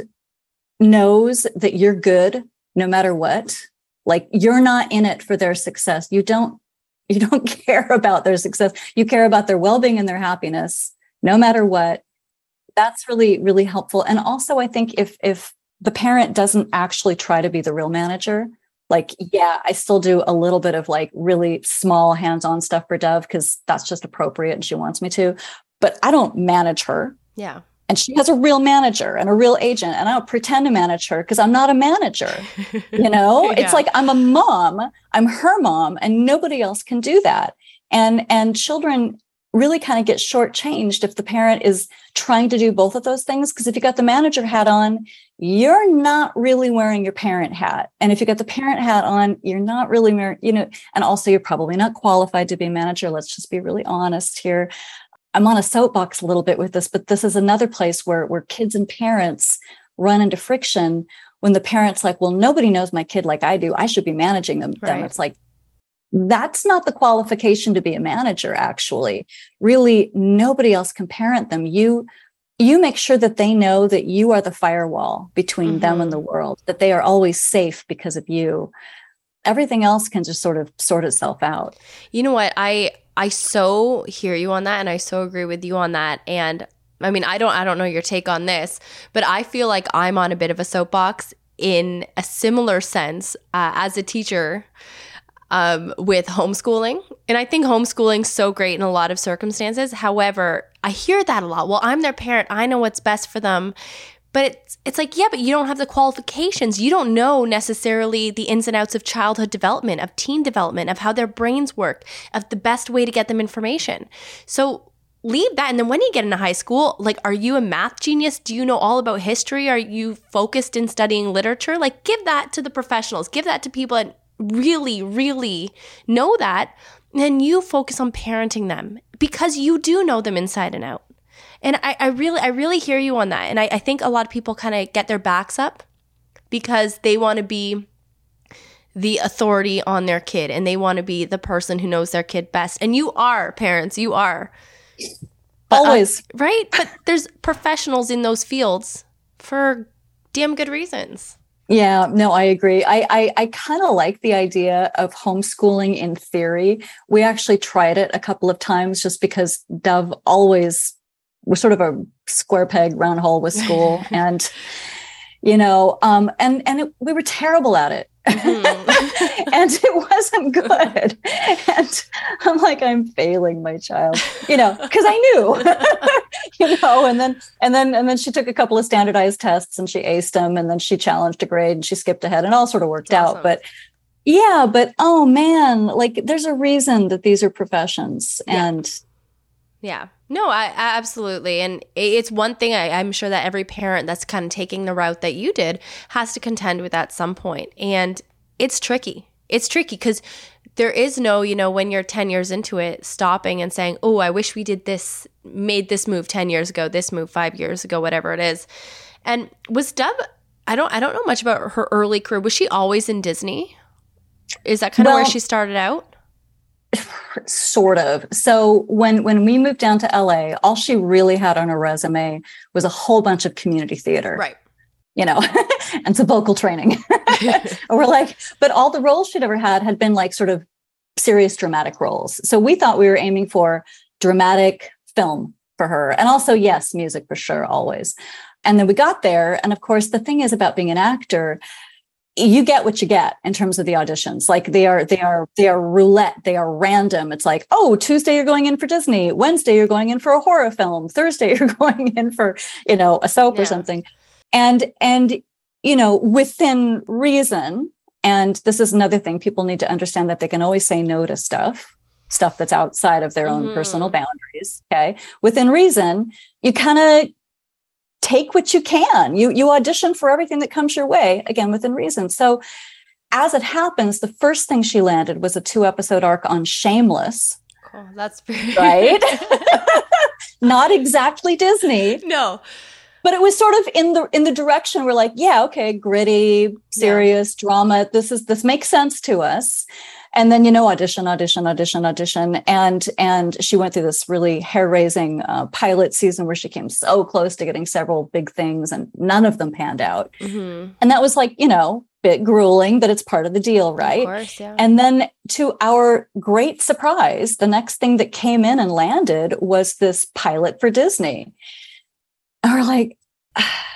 knows that you're good no matter what, like you're not in it for their success. You don't (laughs) you don't care about their success. You care about their well-being and their happiness no matter what. That's really really helpful. And also I think if if the parent doesn't actually try to be the real manager, like yeah, I still do a little bit of like really small hands-on stuff for Dove cuz that's just appropriate and she wants me to, but I don't manage her. Yeah and she has a real manager and a real agent and i don't pretend to manage her because i'm not a manager (laughs) you know? Yeah. it's like i'm a mom i'm her mom and nobody else can do that. And and children really kind of get shortchanged if the parent is trying to do both of those things because if you got the manager hat on you're not really wearing your parent hat. And if you got the parent hat on you're not really you know and also you're probably not qualified to be a manager let's just be really honest here I'm on a soapbox a little bit with this, but this is another place where where kids and parents run into friction when the parents like, well, nobody knows my kid like I do. I should be managing them. Right. It's like that's not the qualification to be a manager actually really nobody else can parent them you you make sure that they know that you are the firewall between mm-hmm. them and the mm-hmm. world that they are always safe because of you everything else can just sort of sort itself out you know what i I so hear you on that and I so agree with you on that and I mean I don't I don't know your take on this but I feel like I'm on a bit of a soapbox in a similar sense uh, as a teacher um, with homeschooling. And I think homeschooling's so great in a lot of circumstances. However, I hear that a lot. Well, I'm their parent. I know what's best for them. But it's it's like, yeah, but you don't have the qualifications. You don't know necessarily the ins and outs of childhood development, of teen development, of how their brains work, of the best way to get them information. So leave that. And then when you get into high school like are you a math genius? Do you know all about history? Are you focused in studying literature? Like give that to the professionals. Give that to people that really really know that. And then you focus on parenting them because you do know them inside and out and I, I really, I really hear you on that. And I, I think a lot of people kind of get their backs up because they want to be the authority on their kid and they want to be the person who knows their kid best. And you are parents, you are. But, uh, Always. Right? But there's professionals in those fields for damn good reasons. Yeah, no, I agree. I I, I kind of like the idea of homeschooling in theory. We actually tried it a couple of times just because Dove always was sort of a square peg round hole with school (laughs) and you know um, and and it, we were terrible at it mm-hmm. (laughs) and it wasn't good and i'm like i'm failing my child you know because i knew (laughs) you know and then and then and then she took a couple of standardized tests and she aced them and then she challenged a grade and she skipped ahead and all sort of worked awesome. out but yeah but oh man like there's a reason that these are professions yeah. and yeah no, I, I, absolutely. And it's one thing I, I'm sure that every parent that's kind of taking the route that you did has to contend with at some point. And it's tricky. It's tricky because there is no, you know, when you're 10 years into it, stopping and saying, oh, I wish we did this, made this move 10 years ago, this move five years ago, whatever it is. And was Dove, I don't, I don't know much about her early career. Was she always in Disney? Is that kind of well, where she started out? Sort of. So when when we moved down to la all she really had on her resume was a whole bunch of community theater. Right. You know (laughs) and some vocal training. (laughs) We're like but all the roles she'd ever had had been like sort of serious dramatic roles. So we thought we were aiming for dramatic film for her. And also yes music for sure always. And then we got there. And of course, the thing is about being an actor, you get what you get in terms of the auditions like they are they are they are roulette they are random it's like oh tuesday you're going in for disney wednesday you're going in for a horror film thursday (laughs) you're going in for you know a soap yeah. or something and and you know within reason and this is another thing people need to understand that they can always say no to stuff stuff that's outside of their own mm-hmm. personal boundaries okay within reason you kind of take what you can. You you audition for everything that comes your way, again within reason. So as it happens, the first thing she landed was a two episode arc on Shameless. Cool. That's pretty (laughs) right. (laughs) Not exactly Disney. No. But it was sort of in the in the direction we're like, yeah, okay, gritty, serious yeah. drama. This is this makes sense to us and then you know audition audition audition audition and and she went through this really hair-raising uh, pilot season where she came so close to getting several big things and none of them panned out mm-hmm. and that was like you know bit grueling but it's part of the deal right course, yeah. and then to our great surprise the next thing that came in and landed was this pilot for disney and we're like (sighs)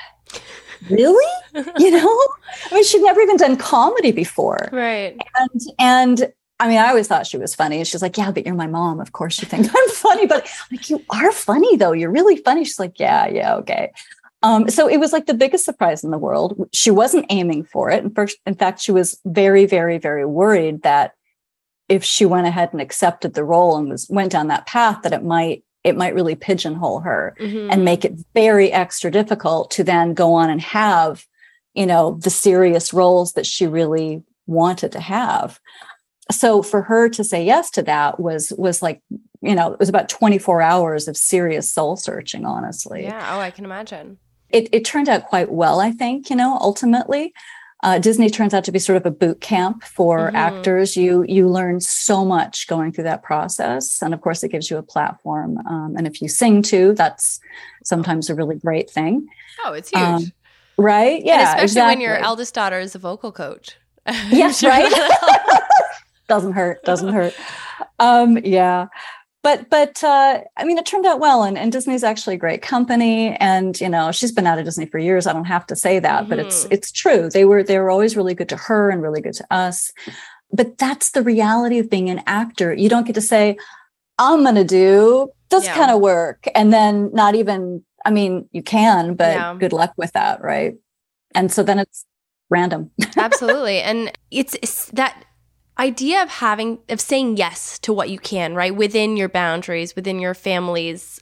really? you (laughs) know, I mean, she'd never even done comedy before. Right. And, and, I mean, I always thought she was funny. And She's like, yeah, but you're my mom. Of course you think (laughs) I'm funny, but like, you are funny though. You're really funny. She's like, yeah, yeah, okay. Um, so it was like the biggest surprise in the world. She wasn't aiming for it. And first, in fact, she was very, very, very worried that if she went ahead and accepted the role and was went down that path, that it might it might really pigeonhole her mm-hmm. and make it very extra difficult to then go on and have you know the serious roles that she really wanted to have. So for her to say yes to that was was like you know it was about 24 hours of serious soul searching honestly. Yeah. Oh i can imagine. It, it turned out quite well i think you know ultimately uh, Disney turns out to be sort of a boot camp for mm-hmm. actors. You you learn so much going through that process, and of course, it gives you a platform. Um, and if you sing too, that's sometimes a really great thing. Oh, it's huge, um, right? Yeah, and especially exactly. when your eldest daughter is a vocal coach. yes, (laughs) right. (laughs) (laughs) doesn't hurt. Doesn't hurt. Um, yeah but but uh, I mean, it turned out well, and, and Disney's actually a great company, and you know she's been out of Disney for years. I don't have to say that, mm-hmm. but it's mm-hmm. it's true. They were they were always really good to her and really good to us. But that's the reality of being an actor. You don't get to say, "I'm going to do this yeah. kind of work," and then not even. I mean, you can, but yeah. good luck with that, right? And so then it's random. (laughs) Absolutely, and it's, it's that idea of having of saying yes to what you can right? Within your boundaries within your family's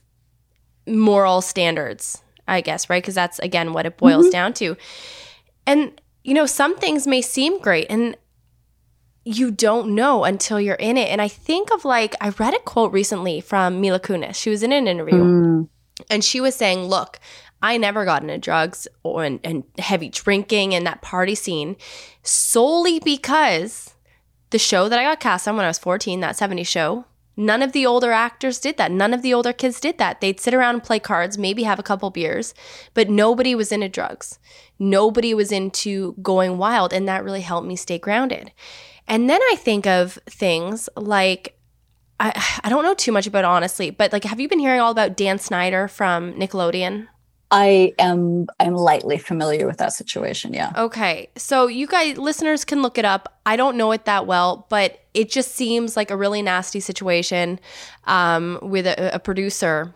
moral standards i guess right? Because that's again what it boils mm-hmm. down to. And you know some things may seem great and you don't know until you're in it. And i think of like i read a quote recently from mila kunis. She was in an interview mm. and she was saying look I never got into drugs or and, and heavy drinking and that party scene solely because the show that I got cast on when I was 14, that 70 show, none of the older actors did that. None of the older kids did that. They'd sit around and play cards, maybe have a couple beers, but nobody was into drugs. Nobody was into going wild. And that really helped me stay grounded. And then I think of things like, I, I don't know too much about honestly, but like, have you been hearing all about Dan Schneider from Nickelodeon? I am I'm lightly familiar with that situation. Yeah. Okay. So you guys listeners can look it up. I don't know it that well, but it just seems like a really nasty situation um, with a, a producer.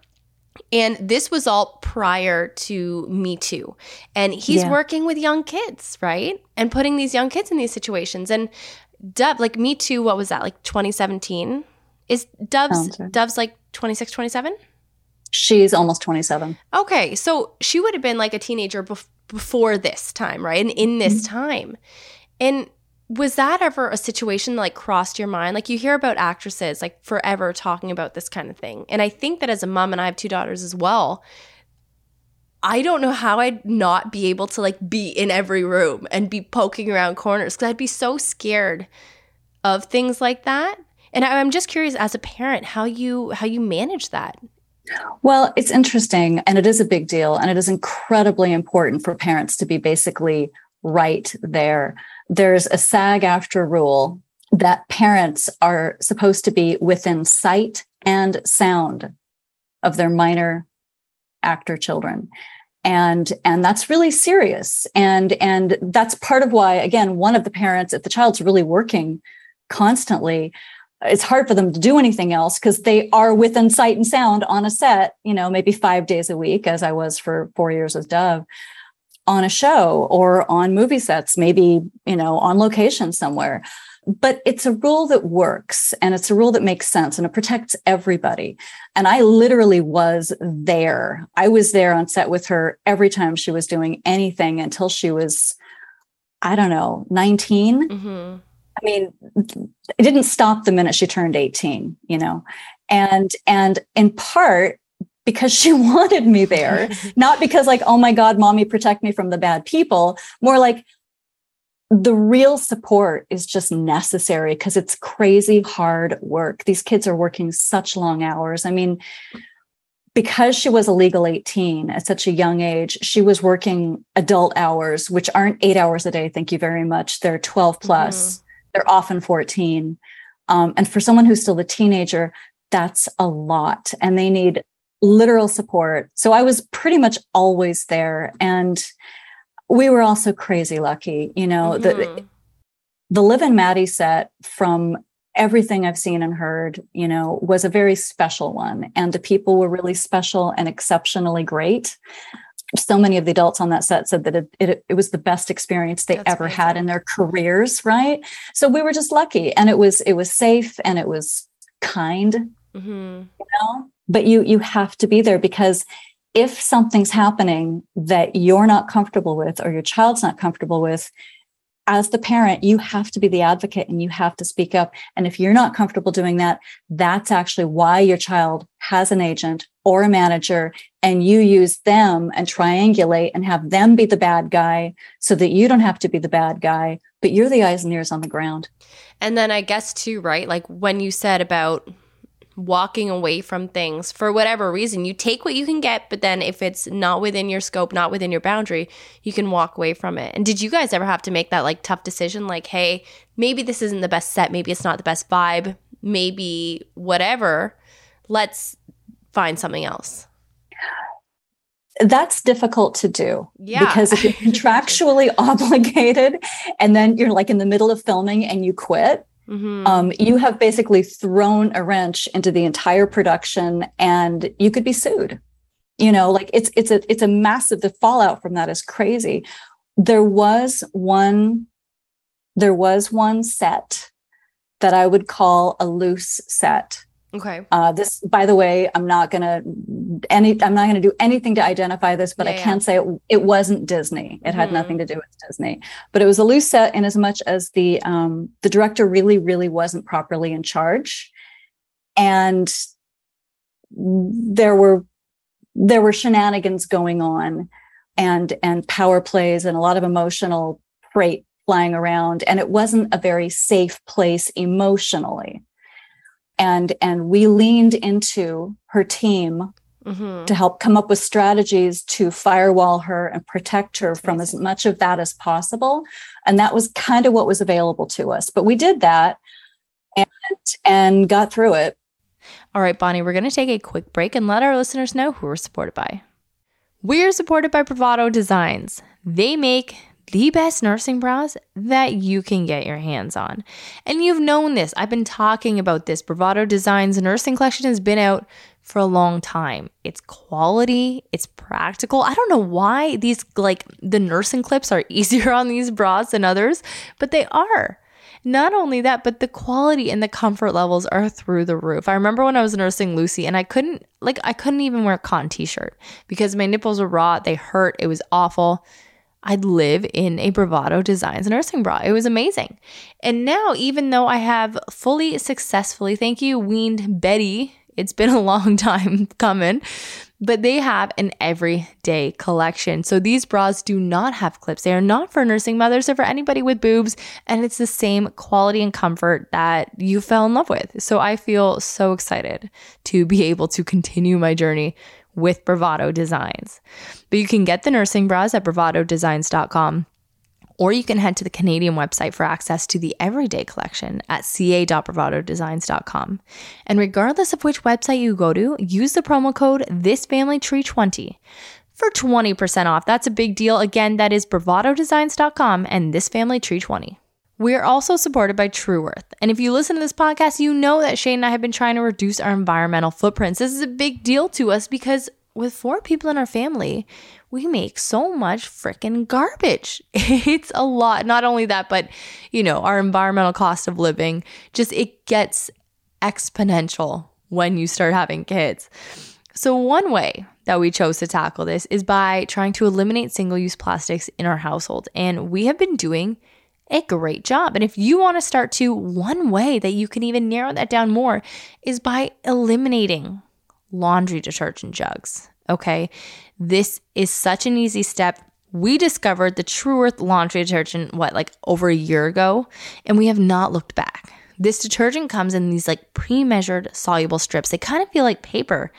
And this was all prior to Me Too. And he's yeah. working with young kids, right? And putting these young kids in these situations. And Dove, like Me Too, what was that, like 2017? Is Dove's, Dove's like 26, 27? She's almost 27. Okay. So she would have been like a teenager bef- before this time, right? And in this mm-hmm. time. And was that ever a situation that like crossed your mind? Like you hear about actresses like forever talking about this kind of thing. And I think that as a mom and I have two daughters as well, I don't know how I'd not be able to like be in every room and be poking around corners because I'd be so scared of things like that. And I'm just curious as a parent how you how you manage that. Well, it's interesting and it is a big deal. And it is incredibly important for parents to be basically right there. There's a SAG-AFTRA rule that parents are supposed to be within sight and sound of their minor actor children. and and that's really serious and and that's part of why again one of the parents if the child's really working constantly it's hard for them to do anything else because they are within sight and sound on a set you know maybe five days a week as i was for four years with dove on a show or on movie sets maybe you know on location somewhere but it's a rule that works and it's a rule that makes sense and it protects everybody. And I literally was there. I was there on set with her every time she was doing anything until she was, I don't know, 19. Mm-hmm. I mean, it didn't stop the minute she turned 18, you know. And and in part because (laughs) she wanted me there, (laughs) not because like, oh my God, mommy, protect me from the bad people. More like the real support is just necessary because it's crazy hard work. These kids are working such long hours. I mean, because she was a legal 18 at such a young age, she was working adult hours, which aren't eight hours a day. Thank you very much. They're 12 plus. Mm-hmm. They're often 14. Um, and for someone who's still a teenager, that's a lot. And they need literal support. So I was pretty much always there. And we were also crazy lucky, you know, mm-hmm. the the Liv and Maddie set from everything I've seen and heard, you know, was a very special one. And the people were really special and exceptionally great. So many of the adults on that set said that it, it, it was the best experience they That's ever amazing. had in their careers, right? So we were just lucky. And it was it was safe and it was kind. Mm-hmm. You know? But you you have to be there because if something's happening that you're not comfortable with or your child's not comfortable with, as the parent, you have to be the advocate and you have to speak up. And if you're not comfortable doing that, that's actually why your child has an agent or a manager and you use them and triangulate and have them be the bad guy so that you don't have to be the bad guy, but you're the eyes and ears on the ground. And then I guess too, right? Like when you said about walking away from things for whatever reason. You take what you can get, but then if it's not within your scope, not within your boundary, you can walk away from it. And did you guys ever have to make that like tough decision like, hey, maybe this isn't the best set, maybe it's not the best vibe, maybe whatever. Let's find something else. That's difficult to do. Yeah. Because if you're (laughs) contractually (laughs) obligated and then you're like in the middle of filming and you quit, Mm-hmm. Um, you have basically thrown a wrench into the entire production and you could be sued you know like it's it's a it's a massive the fallout from that is crazy there was one there was one set that i would call a loose set Okay. Uh, this, by the way, I'm not gonna any. I'm not gonna do anything to identify this, but yeah, I can yeah. say it, it, wasn't Disney. It mm-hmm. had nothing to do with Disney. But it was a loose set, in as much as the um, the director really, really wasn't properly in charge, and there were there were shenanigans going on, and and power plays and a lot of emotional freight flying around, and it wasn't a very safe place emotionally and and we leaned into her team mm-hmm. to help come up with strategies to firewall her and protect her from as much of that as possible. And that was kind of what was available to us. But we did that and and got through it. All right bonnie we're going to take a quick break and let our listeners know who we're supported by. We're supported by bravado designs. They make the best nursing bras that you can get your hands on. And you've known this. I've been talking about this. Bravado Designs nursing collection has been out for a long time. It's quality, it's practical. I don't know why these like the nursing clips are (laughs) easier on these bras than others, but they are. Not only that, but the quality and the comfort levels are through the roof. I remember when I was nursing Lucy and I couldn't like I couldn't even wear a cotton t-shirt because my nipples were raw, they hurt, it was awful. I'd live in a Bravado Designs nursing bra. It was amazing. And now, even though I have fully successfully, thank you, weaned Betty, it's been a (laughs) long time coming, but they have an everyday collection. So these bras do not have clips. They are not for nursing mothers or for anybody with boobs. And it's the same quality and comfort that you fell in love with. So I feel so excited to be able to continue my journey with Bravado Designs. But you can get the nursing bras at bravadodesigns.com or you can head to the Canadian website for access to the everyday collection at ca.bravadodesigns.com. And regardless of which website you go to, use the promo code ThisFamilyTree20 for 20% off. That's a big deal. Again, that is bravadodesigns.com and this family tree 20. We are also supported by Tru Earth. And if you listen to this podcast, you know that Shane and I have been trying to reduce our environmental footprints. This is a big deal to us because with four people in our family, we make so much freaking garbage. (laughs) It's a lot. Not only that, but you know, our environmental cost of living just it gets exponential when you start having kids. So one way that we chose to tackle this is by trying to eliminate single-use plastics in our household, and we have been doing a great job. And if you want to start to, one way that you can even narrow that down more is by eliminating laundry detergent jugs. Okay. This is such an easy step. We discovered the Tru Earth laundry detergent, what, like over a year ago, and we have not looked back. This detergent comes in these like pre measured soluble strips. They kind of feel like paper.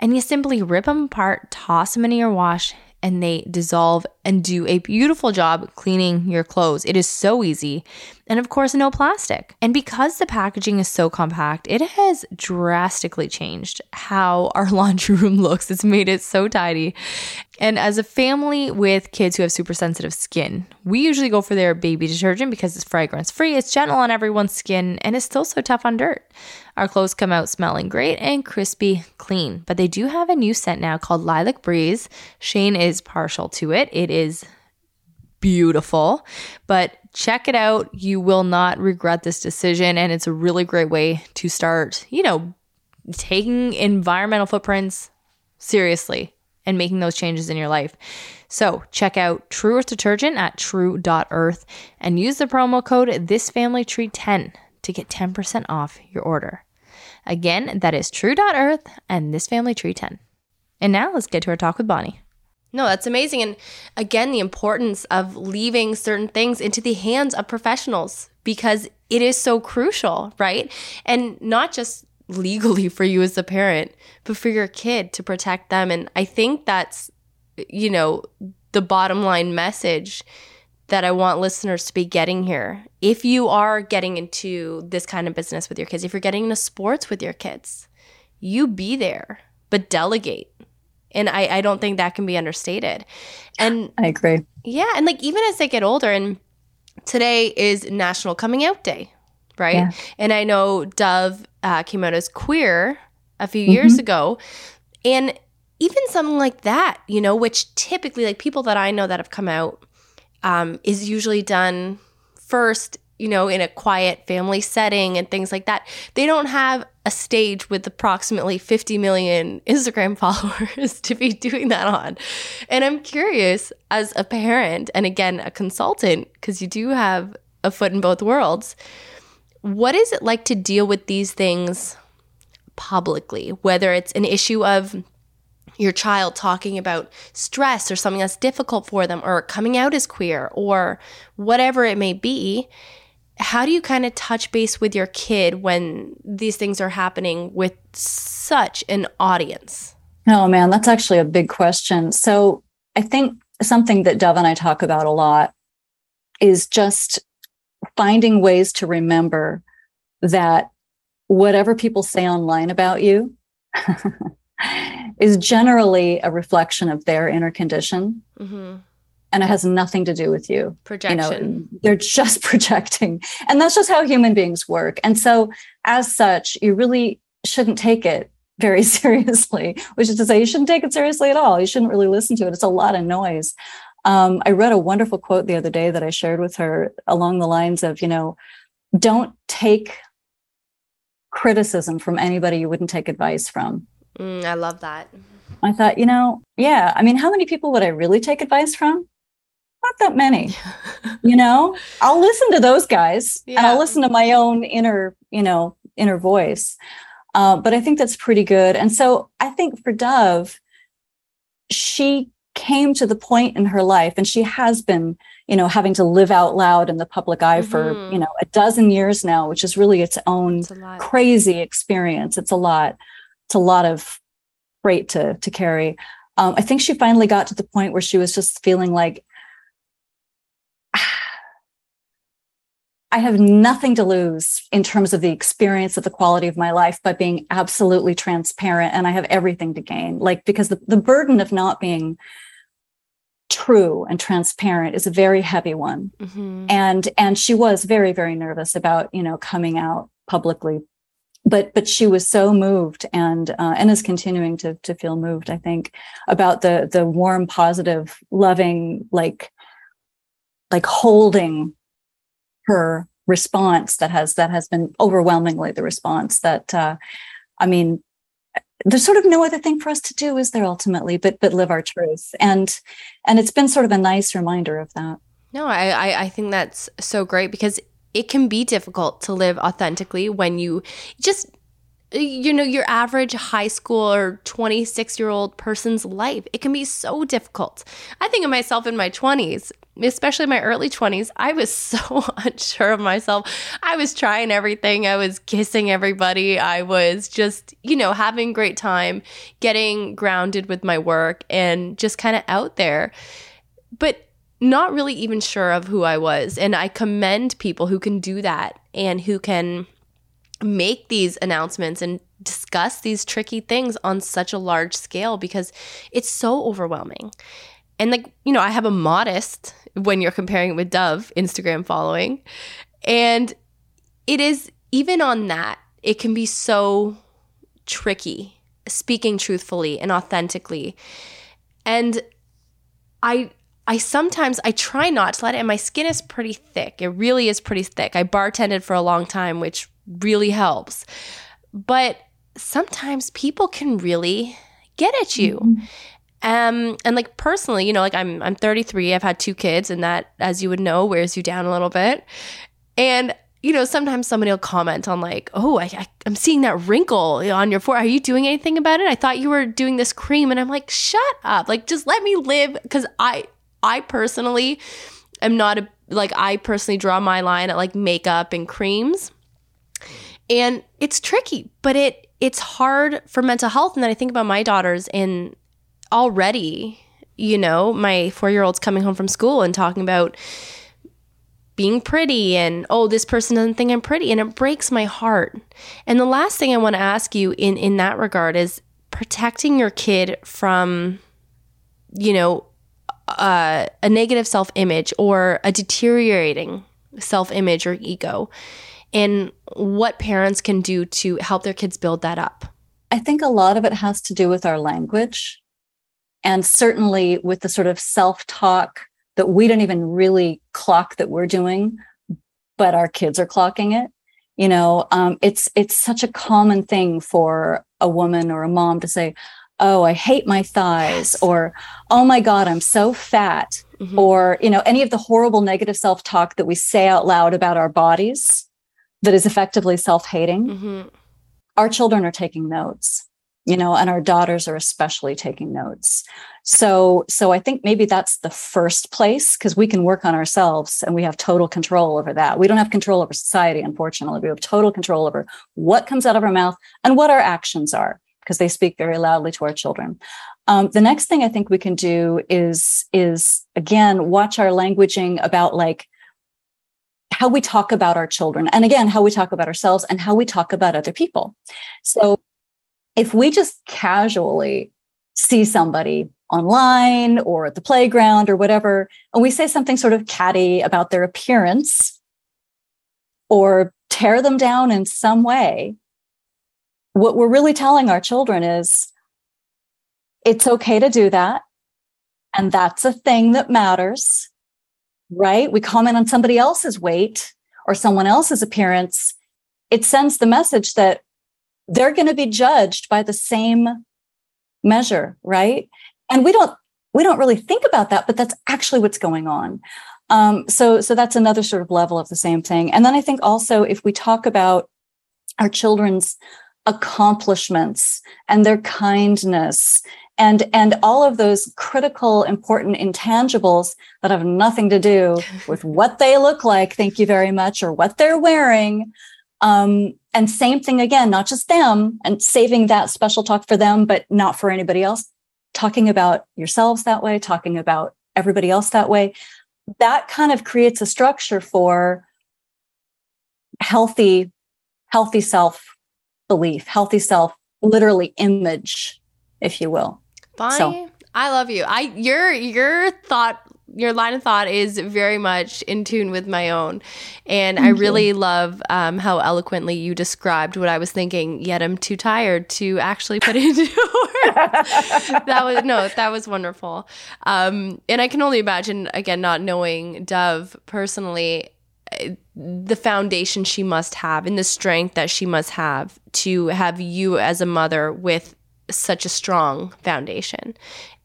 And you simply rip them apart, toss them into your wash, and they dissolve and do a beautiful job cleaning your clothes. It is so easy. And of course, no plastic. And because the packaging is so compact, it has drastically changed how our (laughs) laundry room looks. It's made it so tidy. And as a family with kids who have super sensitive skin, we usually go for their baby detergent because it's fragrance free, it's gentle on everyone's skin, and it's still so tough on dirt. Our clothes come out smelling great and crispy clean, but they do have a new scent now called Lilac Breeze. Shane is partial to it. It is beautiful, but check it out. You will not regret this decision, and it's a really great way to start, you know, taking environmental footprints seriously and making those changes in your life. So check out Tru Earth Detergent at tru.earth and use the promo code ThisFamilyTree10 to get 10% off your order. Again, that is tru.earth and this family tree 10. And now let's get to our talk with Bonnie. No, that's amazing. And again, the importance of leaving certain things into the hands of professionals because it is so crucial, right? And not just legally (laughs) for you as a parent, but for your kid to protect them. And I think that's, you know, the bottom line message that I want listeners to be getting here. If you are getting into this kind of business with your kids, if you're getting into sports with your kids, you be there, but delegate. And I, I don't think that can be understated. And I agree. Yeah. And like even as they get older, and today is National Coming Out Day, right? Yeah. And I know Dove uh, came out as queer a few mm-hmm. years ago. And even something like that, you know, which typically, like people that I know that have come out, um, is usually done first, you know, in a quiet family setting and things like that. They don't have a stage with approximately 50 million (laughs) Instagram (laughs) followers to be doing that on. And I'm curious as a parent and again, a consultant, because you do have a foot in both worlds. What is it like to deal with these things publicly, whether it's an issue of your child talking about stress or something that's difficult for them or coming out as queer or whatever it may be how do you kind of touch base with your kid when these things are happening with such an audience? Oh man that's actually a big question. So i think something that dove and i talk about a lot is just finding ways to remember that whatever people say online about you (laughs) is generally a reflection of their inner condition. Mm-hmm. And it has nothing to do with you. Projection. You know, they're just (laughs) projecting. And that's just how human beings work. And so, as such, you really shouldn't take it very (laughs) seriously, which is to say, you shouldn't take it seriously at all. You shouldn't really listen to it. It's a lot of noise. Um, I read a wonderful quote the other day that I shared with her along the lines of, you know, don't take criticism from anybody you wouldn't take advice from. Mm, I love that. I thought, you know, yeah. I mean, how many people would I really take advice from? Not that many. (laughs) you know, I'll listen to those guys yeah. and I'll listen to my own inner, you know, inner voice. Uh, but I think that's pretty good. And so I think for Dove, she came to the point in her life, and she has been, you know, having to live out loud in the public eye mm-hmm. for, you know, a dozen years now, which is really its own crazy experience. It's a lot it's a lot of freight to to carry. Um, I think she finally got to the point where she was just feeling like I have nothing to lose in terms of the experience of the quality of my life by being absolutely transparent. And I have everything to gain. Like, because the, the burden of not being true and transparent is a very heavy one. Mm-hmm. And, and she was very, very nervous about, you know, coming out publicly but but she was so moved and uh, and is continuing to to feel moved i think about the the warm positive loving like like holding her response that has that has been overwhelmingly the response that uh, I mean there's sort of no other thing for us to do is there ultimately but but live our truth. And and it's been sort of a nice reminder of that. No I, I i think that's so great because it can be difficult to live authentically when you just you know your average high school or 26 year old person's life. It can be so difficult. I think of myself in my 20s especially my early 20s, I was (laughs) so unsure of myself. I was trying everything. I was kissing everybody. I was just, you know, having great time, getting grounded with my work and just kind of out there. But not really even sure of who I was. And I commend people who can do that and who can make these announcements and discuss these tricky things on such a large scale because it's so overwhelming. And like, you know, I have a modest when you're comparing it with Dove Instagram following. And it is even on that, it can be so tricky speaking truthfully and authentically. And I I sometimes I try not to let it and my skin is pretty thick. It really is pretty thick. I bartended for a long time, which really helps. But sometimes people can really get at you. Mm-hmm. Um, and like personally, you know, like I'm I'm 33. I've had two kids, and that, as you would know, wears you down a little bit. And you know, sometimes somebody will comment on like, "Oh, I, am seeing that wrinkle on your forehead. Are you doing anything about it? I thought you were doing this cream." And I'm like, "Shut up! Like, just let me live." Because I, I personally am not a like I personally draw my line at like makeup and creams, and it's tricky, but it it's hard for mental health. And then I think about my daughters and already, you know, my four year old's coming home from school and talking about being pretty and oh this person doesn't think i'm pretty and it breaks my heart. And the last thing i want to ask you in in that regard is protecting your kid from you know uh, a negative self-image or a deteriorating self-image or ego and what parents can do to help their kids build that up. I think a lot of it has to do with our language and certainly with the sort of self talk that we don't even really clock that we're doing, but our kids are clocking it. You know, um, it's it's such a common thing for a woman or a mom to say, "Oh, I hate my thighs," yes. or "Oh my God, I'm so fat," mm-hmm. or you know, any of the horrible negative self talk that we say out loud about our bodies that is effectively self hating. Mm-hmm. Our children are taking notes you know and our daughters are especially taking notes. So so i think maybe that's the first place because we can work on ourselves and we have total control over that. We don't have control over society unfortunately. We have total control over what comes out of our mouth and what our actions are because they speak very loudly to our children. Um, the next thing i think we can do is is again watch our languaging about like how we talk about our children and again how we talk about ourselves and how we talk about other people. So if we just casually see somebody online or at the playground or whatever, and we say something sort of catty about their appearance or tear them down in some way, what we're really telling our children is it's okay to do that. And that's a thing that matters, right? We comment on somebody else's weight or someone else's appearance. It sends the message that they're going to be judged by the same measure right? And we don't we don't really think about that but that's actually what's going on. Um, so so that's another sort of level of the same thing. And then i think also if we talk about our children's accomplishments and their kindness and and all of those critical important intangibles that have nothing to do (laughs) with what they look like thank you very much or what they're wearing um, and same thing again, not just them and saving that special talk for them, but not for anybody else. Talking about yourselves that way, talking about everybody else that way. That kind of creates a structure for healthy, healthy self belief, healthy self, literally image, if you will. Bonnie, so. I love you. I your your thought your line of thought is very much in tune with my own. And Thank I really you. love um, how eloquently you described what I was thinking, yet I'm too tired to actually put it (laughs) into words. that was, no, that was wonderful. Um, and I can only imagine, again, not knowing Dove personally, eh, the foundation she must have and the strength that she must have to have you as a mother with such a strong foundation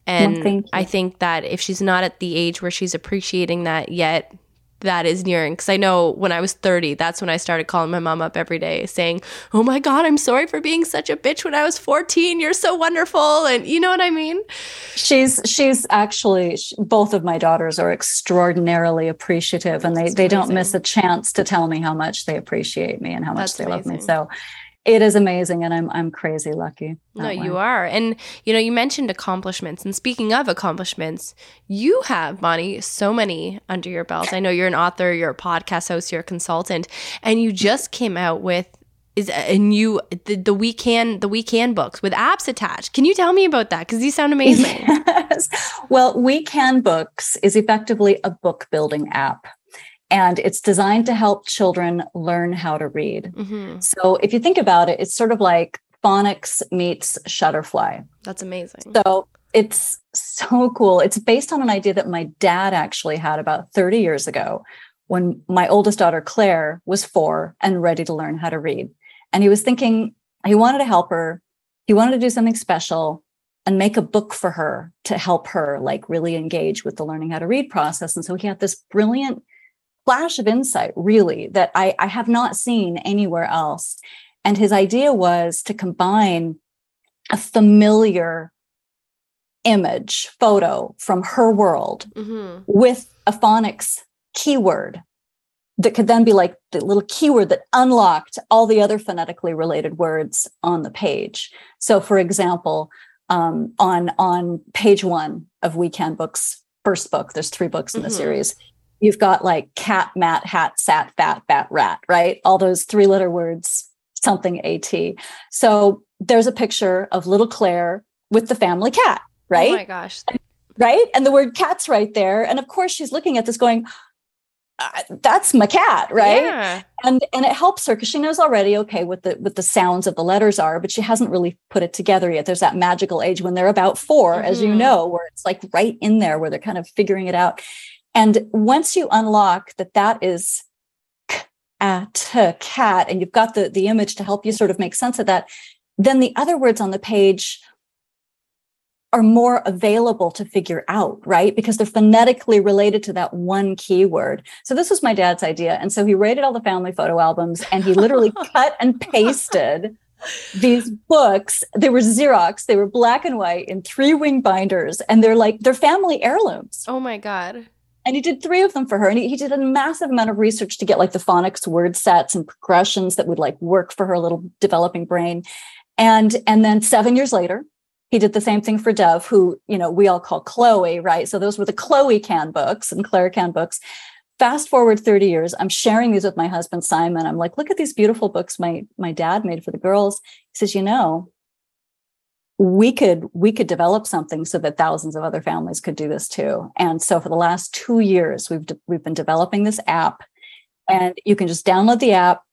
and well, I think that if she's not at the age where she's appreciating that yet, that is nearing. Because I know when I was 30, that's when I started calling my mom up every day saying, Oh my God, I'm sorry for being such a bitch when I was 14. You're so wonderful. And you know what I mean? She's, she's actually, both of my daughters are extraordinarily appreciative and they, they don't miss a chance to tell me how much they appreciate me and how much that's they amazing. love me. So it is amazing and i'm i'm crazy lucky no way. you are. And you know you mentioned accomplishments. And speaking of accomplishments you have bonnie so many under your belt. I know you're an author you're a podcast host you're a consultant and you just came out with is a new the, the we can the we can books with apps attached. Can you tell me about that? Because these sound amazing. (laughs) Yes. well we can books is effectively a book building app and it's designed to help children learn how to read. Mm-hmm. So if you think about it, it's sort of like phonics meets Shutterfly. That's amazing. So it's so cool. It's based on an idea that my dad actually had about 30 years ago when my oldest daughter, Claire, was four and ready to learn how to read. And he was thinking, he wanted to help her, he wanted to do something special and make a book for her to help her like really engage with the learning how to read process. And so he had this brilliant flash of insight, really, that I, I have not seen anywhere else. And his idea was to combine a familiar image, photo from her world mm-hmm. with a phonics keyword that could then be like the little keyword that unlocked all the other phonetically related words on the page. So, for example, um, on on page one of We Can Books first book, there's three books in the mm-hmm. series you've got like cat, mat, hat, sat, fat, bat, rat, right? All those three letter words, something AT. So there's a picture of little Claire with the family cat, right? Oh my gosh. Right. And the word cat's right there. And of course, she's looking at this going, uh, that's my cat right yeah. and and it helps her because she knows already okay what the what the sounds of the letters are but she hasn't really put it together yet there's that magical age when they're about 4 mm-hmm. as you mm-hmm. know where it's like right in there where they're kind of figuring it out and once you unlock that that is at cat, and you've got the, the image to help you sort of make sense of that, then the other words on the page are more available to figure out, right? Because they're phonetically related to that one keyword. So this was my dad's idea. And so he rated all the family photo albums and he literally (laughs) cut and pasted these books. They were Xerox, they were black and white in three wing binders, and they're like, they're family heirlooms. Oh my God and he did three of them for her and he, he, did a massive amount of research to get like the phonics word sets and progressions that would like work for her little developing brain. And and then seven years later he did the same thing for dove who you know we all call chloe right? So those were the chloe can books and claire can books. Fast forward 30 years i'm sharing these with my husband simon. I'm like look at these beautiful books my my dad made for the girls. He says you know we could we could develop something so that thousands of other families could do this too. And so for the last two years we've de- we've been developing this app and you can just download the app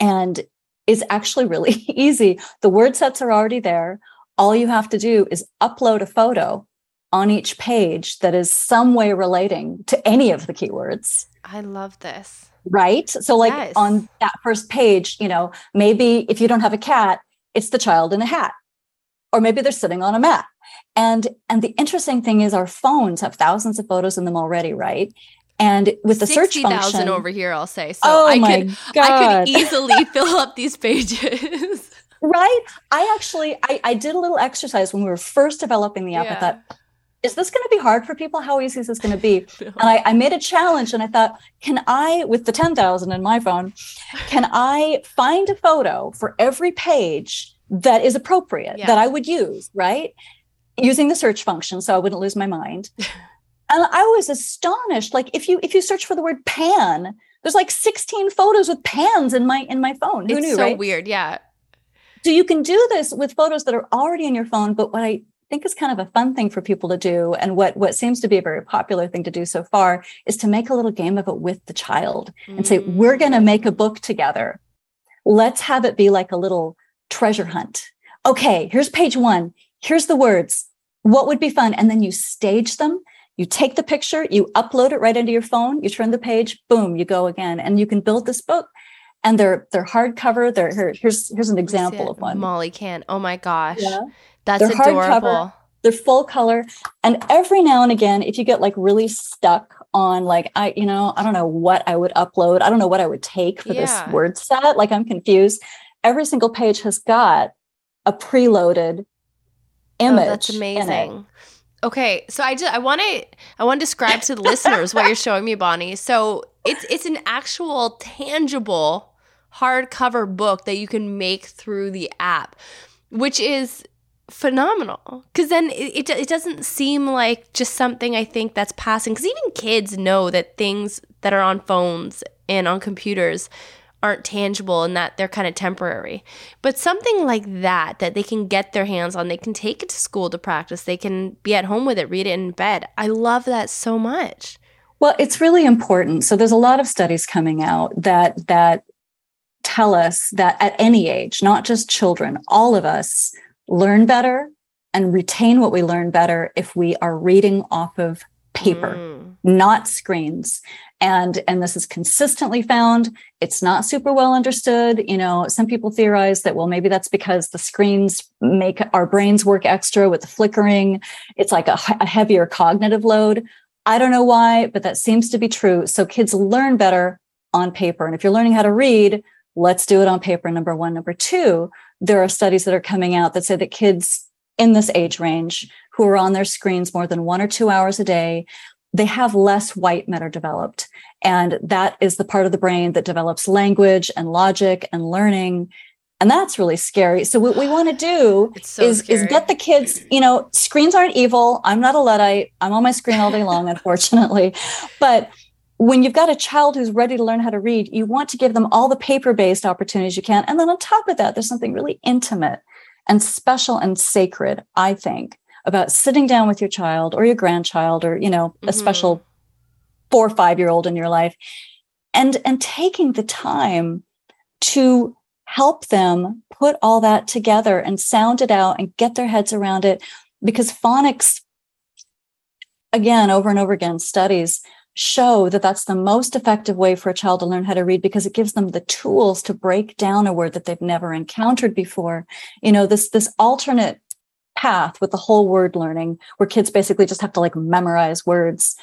and it's actually really (laughs) easy. The word sets are already there. All you have to do is upload a photo on each page that is some way relating to any of the keywords. I love this. Right? So like yes. on that first page you know maybe if you don't have a cat it's the child in a hat or maybe they're sitting on a mat and and the interesting thing is our phones have thousands of photos in them already right? And with the 60, search function over here i'll say. So oh i my could God. i could easily (laughs) fill up these pages. (laughs) Right? I actually I, I did a little exercise when we were first developing the app. Yeah. i thought is this going to be hard for people? How easy is this going to be (laughs) and I, I made a challenge and i thought can i with the 10000 in my phone can i find a photo for every page that is appropriate yeah. that I would use, right? Using the search function so I wouldn't lose my mind. (laughs) and I was astonished. Like if you if you search for the word pan, there's like 16 photos with pans in my in my phone. Who it's knew, so right? weird. Yeah. So you can do this with photos that are already in your phone, but what I think is kind of a fun thing for people to do and what what seems to be a very popular thing to do so far is to make a little game of it with the child and say we're going to mm. make a book together. Let's have it be like a little treasure hunt. Okay, here's page 1. Here's the words. What would be fun? And then you stage them. You take the picture, you upload it right into your phone, you turn the page, boom, you go again and you can build this book and they're they're hardcover. They're here, here's here's an example of one. Molly can. Oh my gosh. Yeah. That's They're hardcover. adorable. They're full color. And every now and again, if you get like really stuck on like, I, you know, I don't know what I would upload. I don't know what I would take for Yeah. this word set. Like I'm confused. Every single page has got a preloaded oh, image. Oh, that's amazing. Okay, so I just I want to I want to describe to the listeners what you're showing me, Bonnie. So it's it's an actual tangible hardcover book that you can make through the app, which is phenomenal. Because then it, it it doesn't seem like just something I think that's passing. Because even kids know that things that are on phones and on computers aren't tangible and that they're kind of temporary. But something like that, that they can get their hands on, they can take it to school to practice, they can be at home with it, read it in bed. I love that so much. Well, it's really important. So there's a lot of studies coming out that that tell us that at any age, not just children, all of us learn better and retain what we learn better if we are reading off of paper, Mm. not screens. And and this is consistently found. It's not super well understood. You know, some people theorize that well, maybe that's because the screens make our brains work extra with the flickering. It's like a, a heavier cognitive load. I don't know why, but that seems to be true. So kids learn better on paper. And if you're learning how to read, let's do it on paper. Number one. Number two, there are studies that are coming out that say that kids in this age range who are on their screens more than one or two hours a day, they have less white matter developed. And that is the part of the brain that develops language and logic and learning. And that's really scary. So what we want to do (sighs) so is, is get the kids, you know, screens aren't evil. I'm not a Luddite. I'm on my screen all day long, (laughs) unfortunately. But when you've got a child who's ready to learn how to read, you want to give them all the paper based opportunities you can. And then on top of that, there's something really intimate and special and sacred, I think, about sitting down with your child or your grandchild or, you know, a Mhm. special four or five year old in your life and and taking the time to help them put all that together and sound it out and get their heads around it because phonics again over and over again studies show that that's the most effective way for a child to learn how to read because it gives them the tools to break down a word that they've never encountered before you know this this alternate path with the whole word learning where kids basically just have to like memorize words.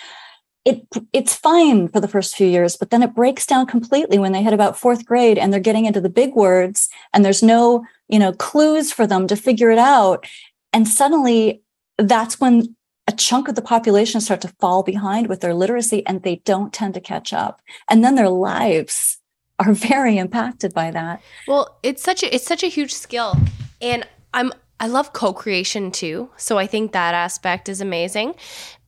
It it's fine for the first few years but then it breaks down completely when they hit about fourth grade and they're getting into the big words and there's no you know clues for them to figure it out. And suddenly that's when a chunk of the population start to fall behind with their literacy and they don't tend to catch up. And then their lives are (laughs) very impacted by that. Well, it's such a it's such a huge skill, and I'm I love co-creation too. So I think that aspect is amazing,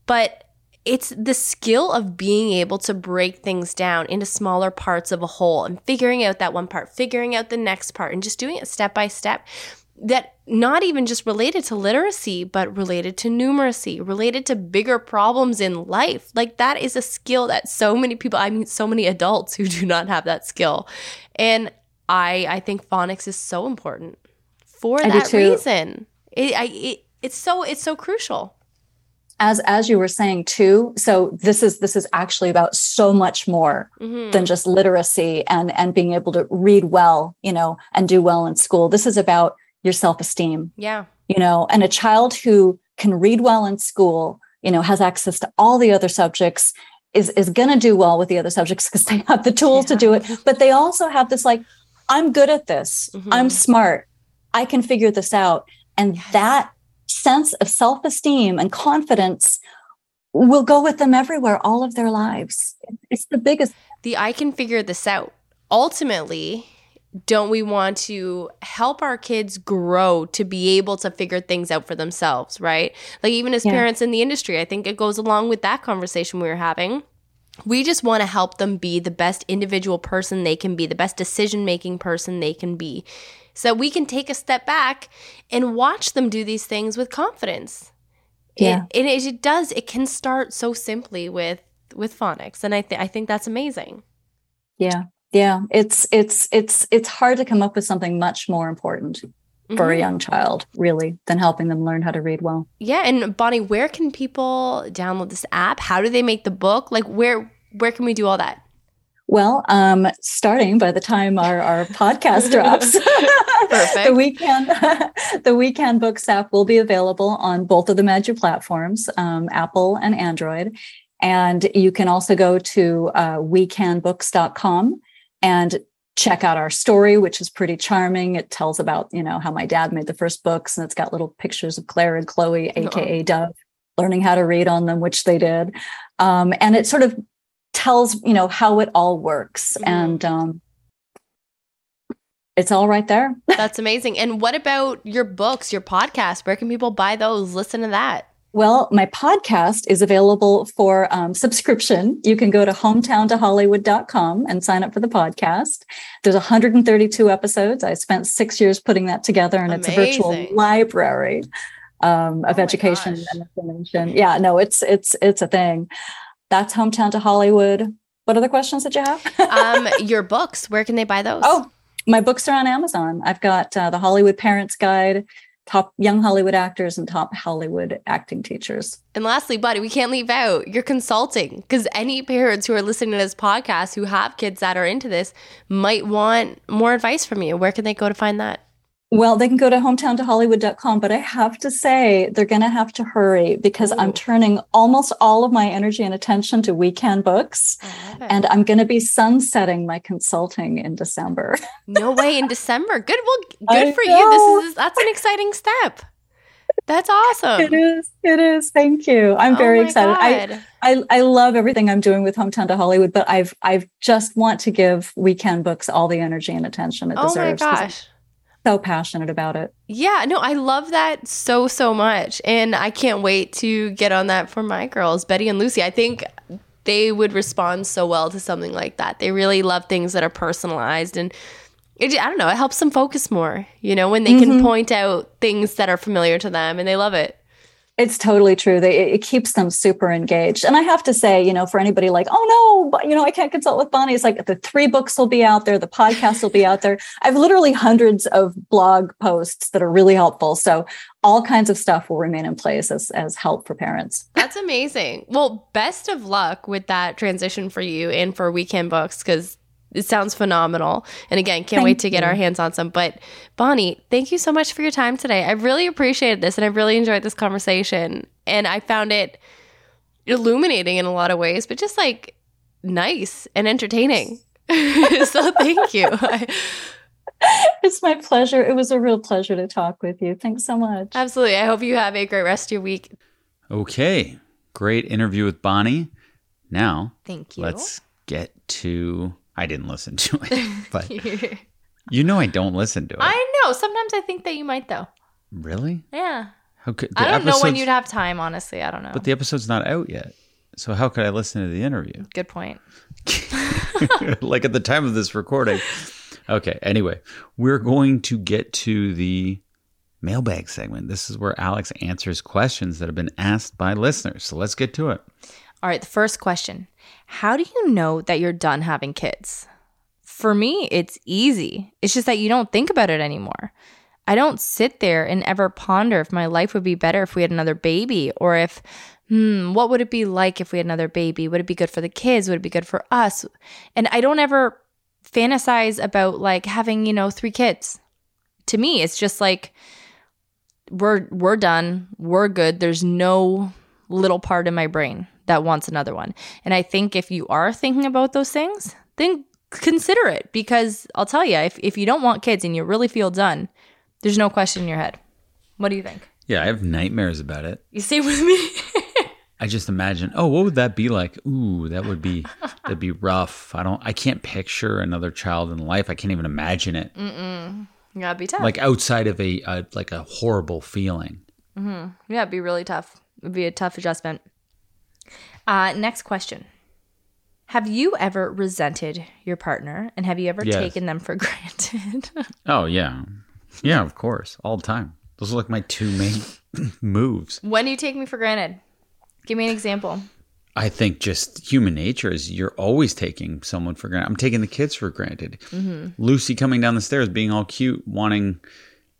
but it's the skill of being able to break things down into smaller parts of a whole and figuring out that one part, figuring out the next part, and just doing it step by step. That not even just related to literacy, but related to numeracy, related to bigger problems in life. Like that is a skill that so many people, I mean, so many adults who do not have that skill. And I, I think phonics is so important for I that reason. It, I, it, it's so, it's so crucial. as as you were saying too so this is this is actually about so much more Mhm. than just literacy and and being able to read well you know and do well in school this is about your self-esteem yeah. you know and a child who can read well in school you know has access to all the other subjects is is going to do well with the other subjects (laughs) because they have the tools to do it but they also have this like i'm good at this Mhm. i'm smart i can figure this out and that sense of self-esteem and confidence will go with them everywhere all of their lives it's the biggest the I can figure this out. Ultimately, don't we want to help our kids grow to be able to figure things out for themselves, right? Like even as Yeah. parents in the industry, I think it goes along with that conversation we were having. We just want to help them be the best individual person they can be, the best decision making person they can be. So we can take a step back and watch them do these things with confidence. Yeah. It, and it, it does, it can start so simply with with phonics. And I th- I think that's amazing. Yeah. Yeah. It's it's it's it's hard to come up with something much more important for a Mhm. young child, really, than helping them learn how to read well. Yeah, and Bonnie, where can people download this app? How do they make the book? Like where where can we do all that? Well, um, starting by the time our, our podcast drops, (laughs) (laughs) the We Can (laughs) the We Can Books app will be available on both of the major platforms, um, Apple and Android. And you can also go to uh, wecanbooks.com and check out our story, which is pretty charming. It tells about, you know, how my dad made the first books and it's got little pictures of Claire and Chloe, aka Dove, learning how to read on them, which they did. Um, and it sort of tells, you know, how it all works. Mhm. And um, it's all right there. (laughs) That's amazing. And what about your books, your podcast? Where can people buy those? Listen to that. Well, my podcast is available for um, subscription. You can go to hometowntohollywood.com and sign up for the podcast. There's 132 episodes. I spent six years putting that together, and it's a virtual library um, of Oh education and information. Yeah, no, it's it's it's a thing. That's hometown to Hollywood. What other questions did you have? Um, (laughs) your books, where can they buy those? Oh, my books are on Amazon. I've got uh, the Hollywood Parents Guide, top young Hollywood actors, and top Hollywood acting teachers. And lastly, buddy, we can't leave out your consulting because any parents who are listening to this podcast who have kids that are into this might want more advice from you. Where can they go to find that? Well, they can go to hometowntohollywood.com, but I have to say they're going to have to hurry because I'm turning almost all of my energy and attention to We Can Books. And I'm going to be sunsetting my consulting in December. (laughs) no way in December. Good. Well, I good for you. This is that's an exciting step. That's awesome. it is. It is. Thank you. I'm Oh very excited. I, I I love everything I'm doing with Hometown to Hollywood, but I've I've just want to give We Can Books all the energy and attention it deserves. oh my deserves. 'cause I'm gosh. So passionate about it. Yeah, no, I love that so so much, and I can't wait to get on that for my girls, Betty and Lucy. I think they would respond so well to something like that. They really love things that are personalized, and it, I don't know, it helps them focus more. You know, when they can Mhm. point out things that are familiar to them, and they love it. It's totally true. They, it keeps them super engaged. And I have to say, you know, for anybody like, oh no, but you know, I can't consult with Bonnie. It's like the three books will be out there, the podcast will be out there. I've literally hundreds of blog posts that are really helpful. So all kinds of stuff will remain in place as as help for parents. That's amazing. Well, best of luck with that transition for you and for We Can Books because it sounds phenomenal. And again, can't wait to get you. our hands on some. But Bonnie, thank you so much for your time today. I really appreciated this and I really enjoyed this conversation. And I found it illuminating in a lot of ways, but just like nice and entertaining. (laughs) so thank you. (laughs) It's my pleasure. It was a real pleasure to talk with you. Thanks so much. Absolutely. I hope you have a great rest of your week. Okay, great interview with Bonnie. Now Thank you. let's get to. I didn't listen to it, (laughs) but you know I don't listen to it. I know. Sometimes I think that you might, though. really? Yeah. How could I don't know when you'd have time, honestly. I don't know. But the episode's not out yet. So how could I listen to the interview? Good point. (laughs) (laughs) like at the time of this recording. Okay, anyway, we're going to get to the mailbag segment. This is where Alex answers questions that have been asked by listeners. So let's get to it. All right, the first question How do you know that you're done having kids? For me, it's easy. It's just that you don't think about it anymore. I don't sit there and ever ponder if my life would be better if we had another baby or if, hmm, what would it be like if we had another baby? Would it be good for the kids? Would it be good for us? And I don't ever fantasize about like having, you know, three kids. To me, it's just like we're we're done. We're good. There's no little part in my brain that wants another one. And I think if you are thinking about those things, then consider it because I'll tell you, if, if you don't want kids and you really feel done, there's no question in your head. What do you think? Yeah, I have nightmares about it. You stay with me? (laughs) I just imagine, oh, what would that be like? Ooh, that would be that'd be rough. I don't I can't picture another child in life. I can't even imagine it. Mm-mm. Yeah, it'd be tough. Like outside of a, a like a horrible feeling. Mm-hmm. yeah, it'd be really tough. It'd be a tough adjustment. Uh, next question. Have you ever resented your partner and have you ever Yes. taken them for (laughs) granted? Oh yeah, yeah, of course, all the time. Those are like my two main (clears throat) moves. when do you take me for granted? Give me an example. I think just human nature is you're always taking someone for granted. I'm taking the kids for granted. Lucy coming down the stairs, being all cute, wanting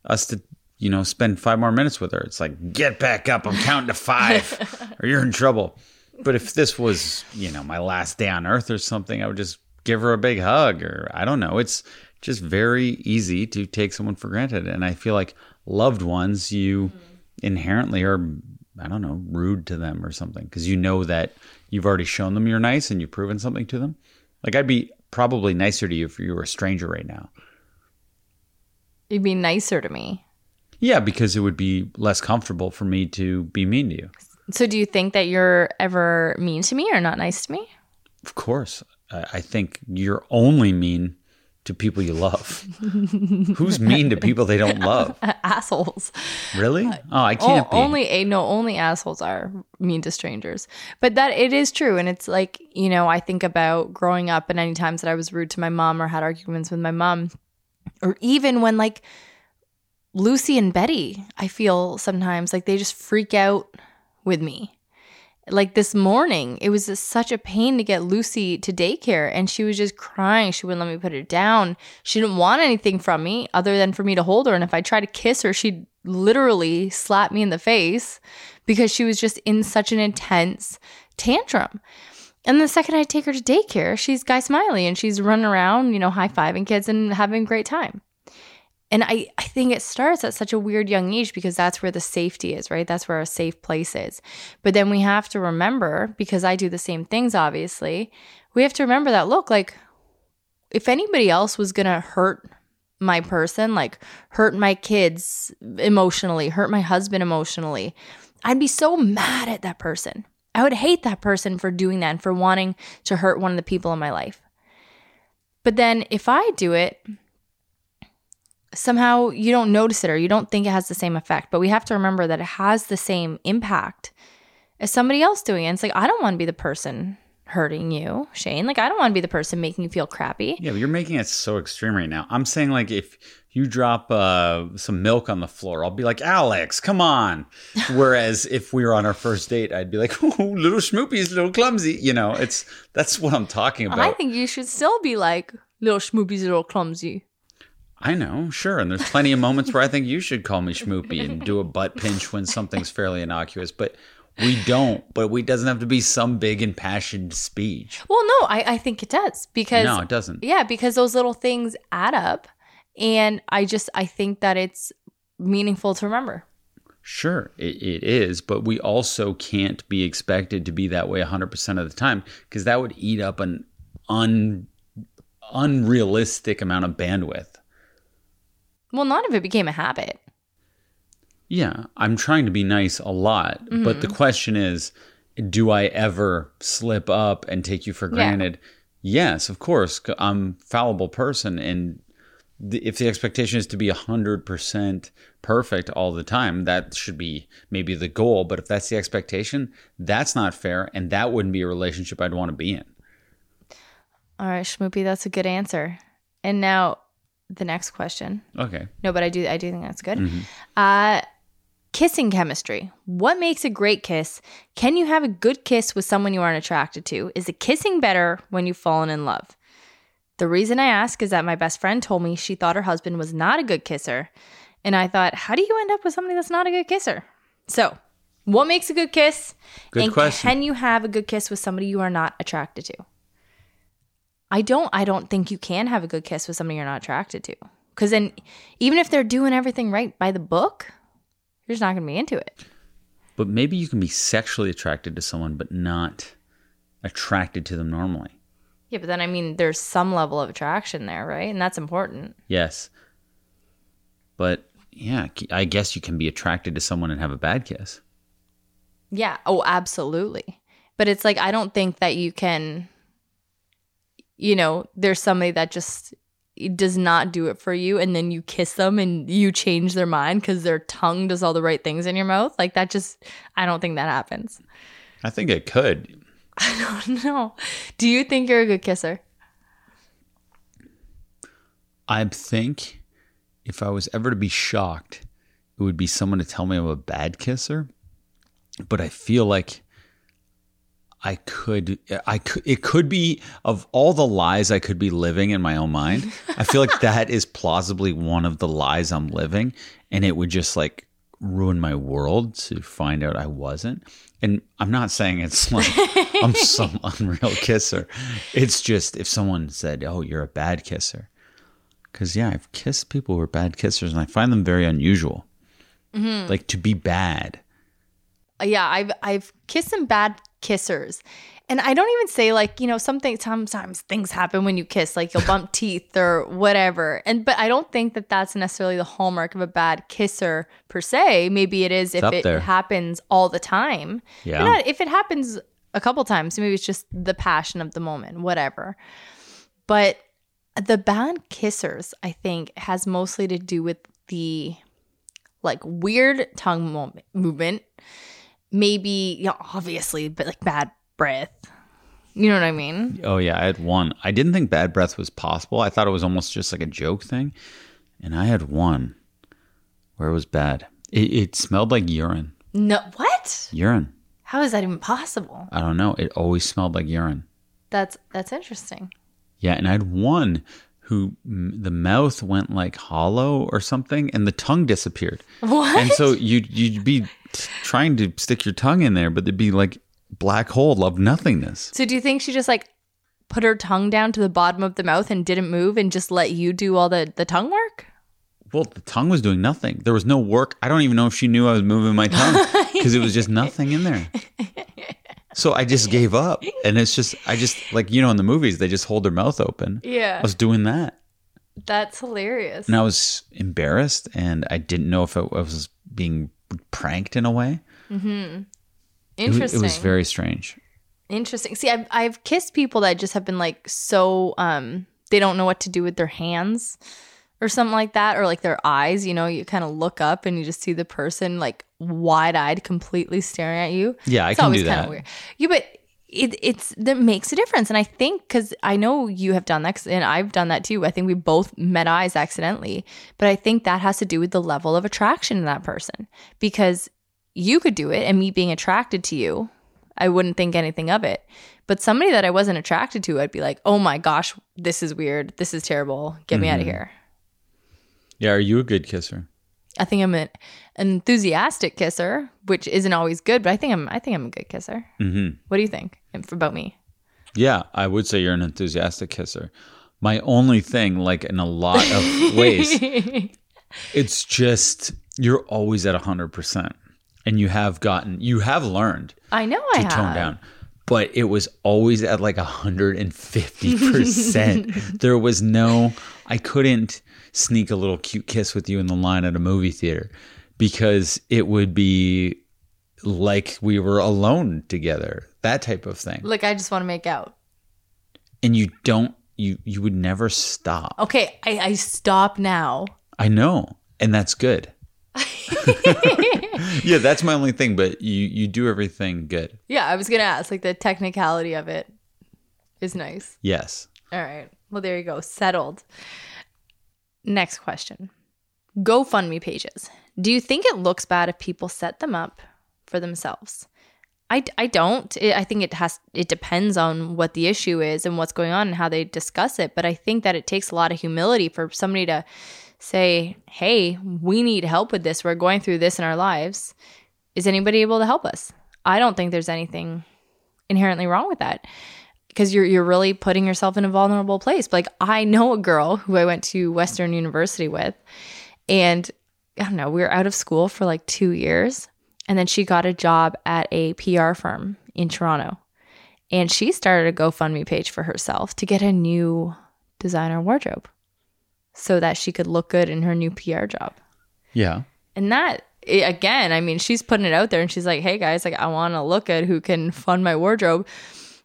us to, you know, spend five more minutes with her. It's like, get back up. I'm counting to five, (laughs) or you're in trouble. But if this was, you know, my last day on earth or something, I would just give her a big hug, or I don't know. It's just very easy to take someone for granted. And I feel like loved ones, you mm-hmm. inherently are I don't know, rude to them or something because you know that you've already shown them you're nice and you've proven something to them. Like I'd be probably nicer to you if you were a stranger right now. You'd be nicer to me. Yeah, because it would be less comfortable for me to be mean to you. So do you think that you're ever mean to me or not nice to me? Of course. I think you're only mean to people you love. (laughs) Who's mean to people they don't love? (laughs) Assholes. Really? Uh, oh, I oh, can't O- be. Only a no, only assholes are mean to strangers. But that it is true, and it's like you know, I think about growing up and any times that I was rude to my mom or had arguments with my mom, or even when like Lucy and Betty, I feel sometimes like they just freak out with me. Like this morning, it was such a pain to get Lucy to daycare, and she was just crying. She wouldn't let me put her down. She didn't want anything from me other than for me to hold her. And if I tried to kiss her, she'd literally slap me in the face because she was just in such an intense tantrum. And the second I take her to daycare, she's Guy Smiley and she's running around, you know, high fiving kids and having a great time. And I, I think it starts at such a weird young age because that's where the safety is, right? That's where a safe place is. But then we have to remember, because I do the same things, obviously, we have to remember that look, like, if anybody else was going to hurt my person, like hurt my kids emotionally, hurt my husband emotionally, I'd be so mad at that person. I would hate that person for doing that and for wanting to hurt one of the people in my life. But then if I do it, somehow you don't notice it or you don't think it has the same effect. But we have to remember that it has the same impact as somebody else doing it. And it's like, I don't want to be the person hurting you, Shane. Like, I don't want to be the person making you feel crappy. Yeah, but you're making it so extreme right now. I'm saying like if you drop uh, some milk on the floor, I'll be like, Alex, come on. (laughs) Whereas if we were on our first date, I'd be like, (laughs) oh, little Schmoopy's a little clumsy. You know, it's that's what I'm talking about. I think you should still be like, little schmoopy's a little clumsy. I know, sure. And there's plenty of moments where I think you should call me Schmoopy and do a butt pinch when something's fairly innocuous, but we don't. But we doesn't have to be some big impassioned speech. Well, no, I, I think it does because No, it doesn't. Yeah, because those little things add up. And I just I think that it's meaningful to remember. Sure, it, it is, but we also can't be expected to be that way 100% of the time because that would eat up an un, unrealistic amount of bandwidth. Well, not if it became a habit. Yeah, I'm trying to be nice a lot, but the mm-hmm. question is do I ever slip up and take you for granted? Yes, of course. I'm a fallible person and the, if the expectation is to be 100% perfect all the time, that should be maybe the goal, but if that's the expectation, that's not fair and that wouldn't be a relationship I'd want to be in. All right, Schmoopy, that's a good answer. And now the next question. Okay. No, but I do I do think that's good. Uh kissing chemistry. What makes a great kiss? Can you have a good kiss with someone you aren't attracted to? Is the kissing better when you've fallen in love? The reason I ask is that my best friend told me she thought her husband was not a good kisser. And I thought, how do you end up with somebody that's not a good kisser? So, what makes a good kiss? Good and question. can you have a good kiss with somebody you are not attracted to? I don't I don't think you can have a good kiss with somebody you're not attracted to. Cuz then even if they're doing everything right by the book, you're just not going to be into it. But maybe you can be sexually attracted to someone but not attracted to them normally. Yeah, but then I mean there's some level of attraction there, right? And that's important. Yes. But yeah, I guess you can be attracted to someone and have a bad kiss. Yeah, oh absolutely. But it's like I don't think that you can you know, there's somebody that just does not do it for you and then you kiss them and you change their mind cuz their tongue does all the right things in your mouth. Like that just I don't think that happens. I think it could. (laughs) I don't know. Do you think you're a good kisser? I think if I was ever to be shocked, it would be someone to tell me I'm a bad kisser. But I feel like I could, I could, it could be of all the lies I could be living in my own mind. I feel like (laughs) that is plausibly one of the lies I'm living, and it would just like ruin my world to find out I wasn't. And I'm not saying it's like I'm some (laughs) unreal kisser. It's just if someone said, "Oh, you're a bad kisser," because yeah, I've kissed people who are bad kissers, and I find them very unusual. Mm-hmm. Like to be bad. Uh, yeah, I've I've kissed some bad kissers. And I don't even say like, you know, something sometimes things happen when you kiss, like you'll bump (laughs) teeth or whatever. And but I don't think that that's necessarily the hallmark of a bad kisser per se. Maybe it is if it there. happens all the time. Yeah. Not, if it happens a couple times, maybe it's just the passion of the moment, whatever. But the bad kissers, I think, has mostly to do with the like weird tongue moment, movement, maybe you know, obviously, but like bad breath. You know what I mean? Oh yeah, I had one. I didn't think bad breath was possible. I thought it was almost just like a joke thing. And I had one where it was bad. It, it smelled like urine. No, what? Urine. How is that even possible? I don't know. It always smelled like urine. That's that's interesting. Yeah, and I had one who m- the mouth went like hollow or something, and the tongue disappeared. What? And so you'd you'd be t- trying to stick your tongue in there, but there'd be like black hole of nothingness. so do you think she just like put her tongue down to the bottom of the mouth and didn't move and just let you do all the the tongue work? Well, the tongue was doing nothing. There was no work. I don't even know if she knew I was moving my tongue (laughs) because it was just nothing in there. (laughs) So I just gave up, and it's just I just like you know in the movies they just hold their mouth open. Yeah. I was doing that. That's hilarious. and I was embarrassed, and I didn't know if it was being pranked in a way. It, wa- Interesting. it was very strange. Interesting. See, I've I've kissed people that just have been like so um they don't know what to do with their hands or something like that, or like their eyes. You know, you kind of look up and you just see the person like wide eyed, completely staring at you. Yeah, I it's can always do that. Weird. Yeah, but it it's that makes a difference, and I think because I know you have done that, and I've done that too. I think we both met eyes accidentally, but I think that has to do with the level of attraction in that person because you could do it, and me being attracted to you, I wouldn't think anything of it. But somebody that I wasn't attracted to, I'd be like, oh my gosh, this is weird. This is terrible. Get me out of Mm-hmm. here. Yeah, are you a good kisser? I think I'm an enthusiastic kisser, which isn't always good, but I think I'm I think I'm a good kisser. hmm What do you think about me? Yeah, I would say you're an enthusiastic kisser. My only thing, like in a lot of ways, (laughs) it's just you're always at hundred percent, and you have gotten, you have learned I know to I have. tone down. But it was always at like 150%. (laughs) there was no, I couldn't sneak a little cute kiss with you in the line at a movie theater because it would be like we were alone together, that type of thing. Like I just want to make out. And you don't, you, you would never stop. Okay, I, I stop now. I know. And that's good. (laughs) yeah, that's my only thing, but you, you do everything good. Yeah, I was gonna ask. Like the technicality of it is nice. Yes. All right. Well, there you go. Settled. Next question. GoFundMe pages. Do you think it looks bad if people set them up for themselves? I, I don't. I think it has. It depends on what the issue is and what's going on and how they discuss it. But I think that it takes a lot of humility for somebody to say, "Hey, we need help with this. We're going through this in our lives. Is anybody able to help us?" I don't think there's anything inherently wrong with that because you're you're really putting yourself in a vulnerable place. Like I know a girl who I went to Western University with, and I don't know, we were out of school for like two years, and then she got a job at a PR firm in Toronto, and she started a GoFundMe page for herself to get a new designer wardrobe, so that she could look good in her new PR job. Yeah. And that eh, again, I mean, she's putting it out there and she's like, "Hey guys, like I want to look good who can fund my wardrobe."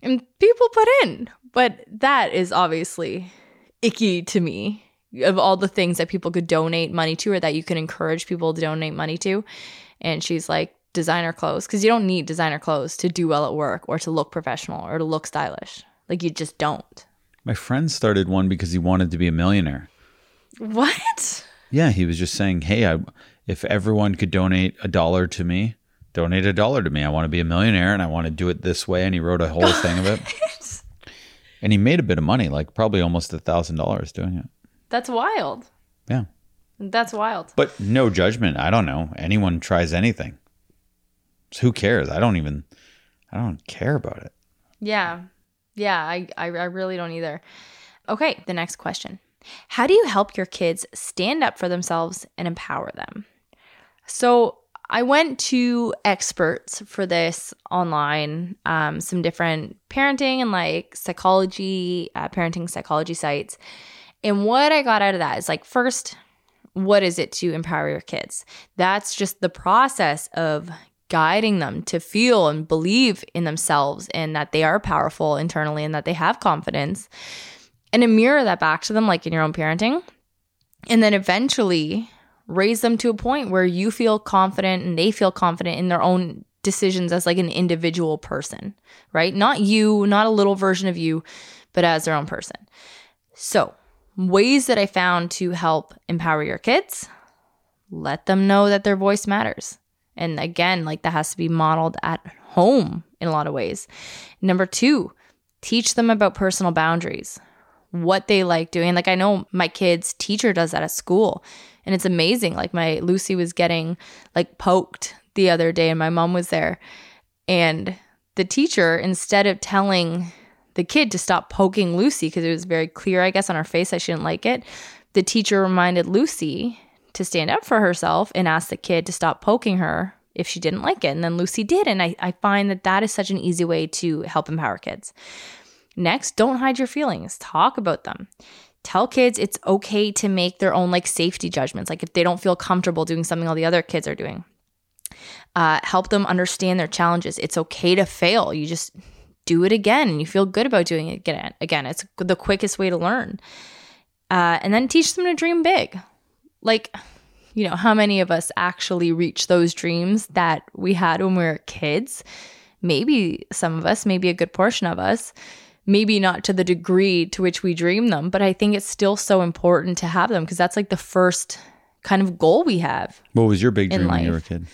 And people put in. But that is obviously icky to me of all the things that people could donate money to or that you can encourage people to donate money to. And she's like, designer clothes because you don't need designer clothes to do well at work or to look professional or to look stylish. Like you just don't. My friend started one because he wanted to be a millionaire. What? Yeah, he was just saying, "Hey, I, if everyone could donate a dollar to me, donate a dollar to me. I want to be a millionaire and I want to do it this way." And he wrote a whole thing of it. and he made a bit of money, like probably almost a thousand dollars doing it. That's wild. Yeah, That's wild. but no judgment. I don't know. Anyone tries anything. So who cares? I don't even. I don't care about it. Yeah. Yeah, I, I, I really don't either. Okay, the next question. How do you help your kids stand up for themselves and empower them? So I went to experts for this online, um, some different parenting and like psychology, uh, parenting psychology sites. And what I got out of that is like, first, what is it to empower your kids? That's just the process of guiding them to feel and believe in themselves and that they are powerful internally and that they have confidence. And to mirror that back to them, like in your own parenting. And then eventually raise them to a point where you feel confident and they feel confident in their own decisions as like an individual person, right? Not you, not a little version of you, but as their own person. So, ways that I found to help empower your kids let them know that their voice matters. And again, like that has to be modeled at home in a lot of ways. Number two, teach them about personal boundaries, what they like doing. Like I know my kid's teacher does that at school, and it's amazing. Like my Lucy was getting like poked the other day, and my mom was there. And the teacher, instead of telling the kid to stop poking Lucy, because it was very clear, I guess, on her face that she didn't like it, the teacher reminded Lucy to stand up for herself and ask the kid to stop poking her if she didn't like it. And then Lucy did. And I, I find that that is such an easy way to help empower kids. Next, don't hide your feelings, talk about them. Tell kids it's okay to make their own like safety judgments, like if they don't feel comfortable doing something all the other kids are doing. Uh, help them understand their challenges. It's okay to fail. You just do it again and you feel good about doing it again. Again, it's the quickest way to learn. Uh, and then teach them to dream big like you know how many of us actually reach those dreams that we had when we were kids maybe some of us maybe a good portion of us maybe not to the degree to which we dream them but i think it's still so important to have them because that's like the first kind of goal we have What was your big dream when you were a kid?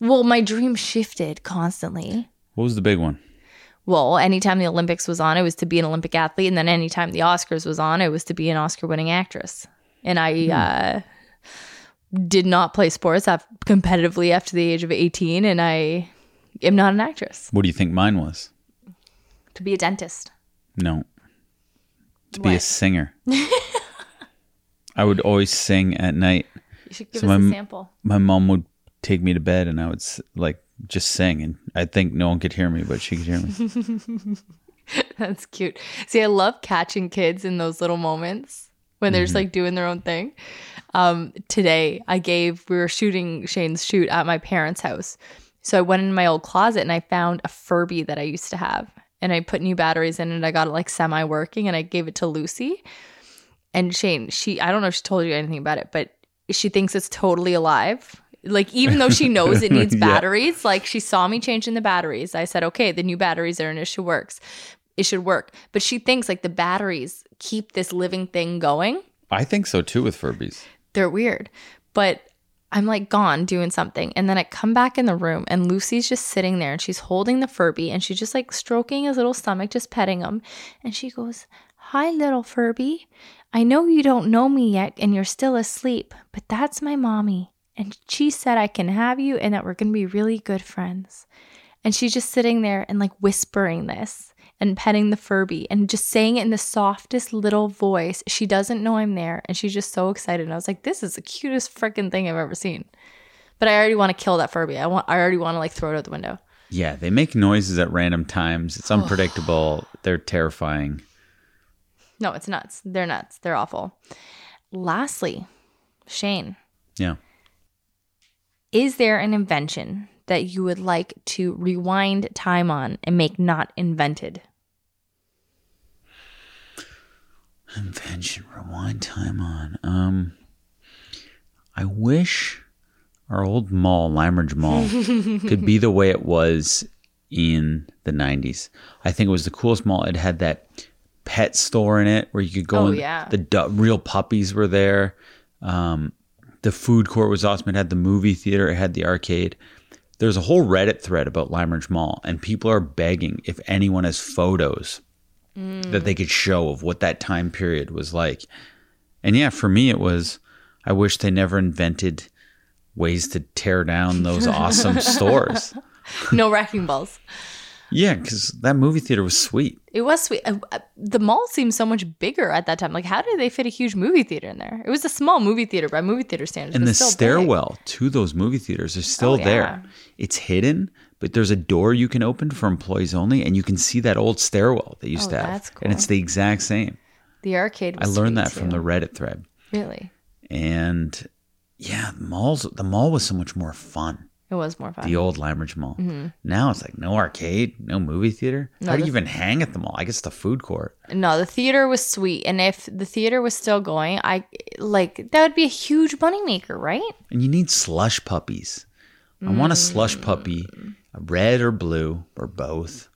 well my dream shifted constantly What was the big one? well anytime the olympics was on it was to be an olympic athlete and then anytime the oscars was on it was to be an oscar winning actress and i uh did not play sports competitively after the age of 18 and i am not an actress What do you think mine was? To be a dentist No. To be a singer. (laughs) I would always sing at night. you should give So us a my- sample My mom would take me to bed and I would like just sing and I think no one could hear me, but she could hear me. (laughs) that's cute see i love catching kids in those little moments when they're just like doing their own thing um today i gave we were shooting shane's shoot at my parents house so i went in my old closet and i found a furby that i used to have and i put new batteries in it and i got it like semi working and i gave it to lucy. And shane she i don't know if she told you anything about it but she thinks it's totally alive. Like even though she (laughs) knows it needs Yeah. batteries like she saw me changing the batteries. I said okay the new batteries are in it should works it should work. But she thinks like the batteries keep this living thing going. I think so too with Furbies. they're weird. But i'm like gone doing something. And then i come back in the room and lucy's just sitting there and she's holding the furby and she's just like stroking his little stomach just petting him. And she goes hi little furby. I know you don't know me yet and you're still asleep but that's my mommy. And she said i can have you and that we're going to be really good friends. And she's just sitting there and like whispering this and petting the Furby and just saying it in the softest little voice. She doesn't know I'm there and she's just so excited. And I was like, this is the cutest freaking thing I've ever seen. But I already want to kill that Furby. I want I already want to like throw it out the window. Yeah, they make noises at random times. It's unpredictable. They're terrifying. No, it's nuts. They're nuts. They're awful. Lastly, Shane, Yeah. is there an invention that you would like to rewind time on and make not invented? Invention rewind time on. Um I wish our old mall, Limeridge Mall, (laughs) could be the way it was in the 90s. I think it was the coolest mall. It had that pet store in it where you could go Oh, and yeah. the du- real puppies were there. Um, the food court was awesome. It had the movie theater, it had the arcade. There's a whole Reddit thread about Limeridge Mall, and people are begging if anyone has photos mm. that they could show of what that time period was like. And yeah, for me, it was, I wish they never invented ways to tear down those awesome (laughs) stores. no wrecking balls. Yeah, because that movie theater was sweet. It was sweet. Uh, uh, The mall seemed so much bigger at that time. Like, how did they fit a huge movie theater in there? It was a small movie theater by movie theater standards. And the still big. stairwell to those movie theaters is still Oh, yeah. there. It's hidden, but there's a door you can open for employees only, and you can see that old stairwell they used Oh, to have. that's And it's the exact same. The arcade. I learned that from the Reddit thread. Really, And yeah, malls the mall was so much more fun. It was more fun. The old Limeridge Mall. Now it's like no arcade, no movie theater. Mm-hmm. No, How do you even hang at the mall? I guess the food court. No, the theater was sweet, and if the theater was still going, I like that would be a huge moneymaker, right? And you need slush puppies. I want a Mm. slush puppy, a red or blue or both.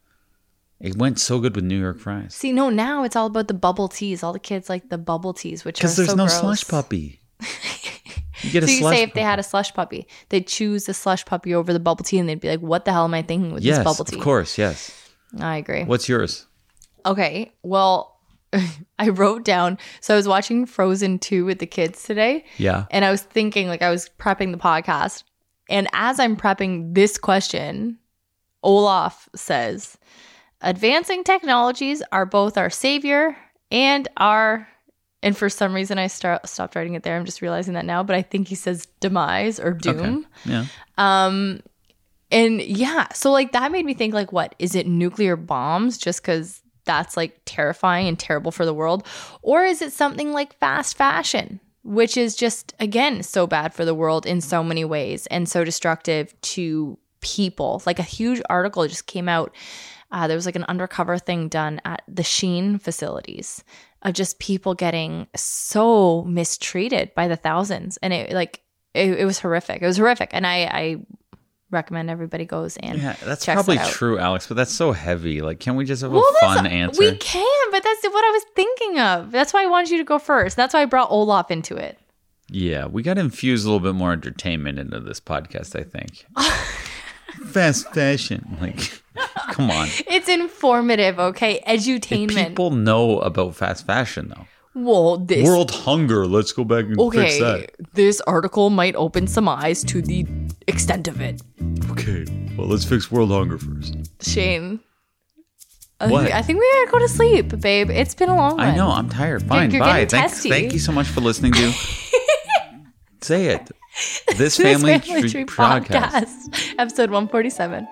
It went so good with New York fries. See, no, now it's all about the bubble teas. All the kids like the bubble teas, which are Because there's so no gross. slush puppy. (laughs) You get a So you slush say if they had a slush puppy, they'd choose the slush puppy over the bubble tea, and they'd be like, "What the hell am I thinking with Yes, this bubble tea?" of course, yes. I agree. What's yours? Okay, well, (laughs) I wrote down. So I was watching Frozen 2 with the kids today, Yeah. and I was thinking, like, I was prepping the podcast. And as I'm prepping this question, Olaf says, Advancing technologies are both our savior and our. And for some reason, I start, stopped writing it there. I'm just realizing that now, but I think he says demise or doom. Yeah. Um, and yeah, so like that made me think like, what is it? Nuclear bombs? Just because that's like terrifying and terrible for the world, or is it something like fast fashion, which is just again so bad for the world in so many ways and so destructive to people? Like a huge article just came out. Uh, there was like an undercover thing done at the Shein facilities of just people getting so mistreated by the thousands, and it like it, it was horrific. It was horrific, and I, I recommend everybody goes and Yeah, that's probably out. true, Alex, but that's so heavy. Like, can we just have Well, a fun answer? We can, but that's what I was thinking of. That's why I wanted you to go first. That's why I brought Olaf into it. Yeah, we got to infuse a little bit more entertainment into this podcast, I think. (laughs) Fast fashion. Like, (laughs) come on. It's informative, okay? If Edutainment. people know about fast fashion, though. well, this World hunger. Let's go back and fix that. This article might open some eyes to the extent of it. Okay, well, let's fix world hunger first. Shane. I What? think- I think we gotta go to sleep, babe. It's been a long one. I know, I'm tired. Fine, you're bye. getting Thank, thank you so much for listening to. (laughs) Say it. This (laughs) This family, Family Tree Tree podcast. podcast, episode 147.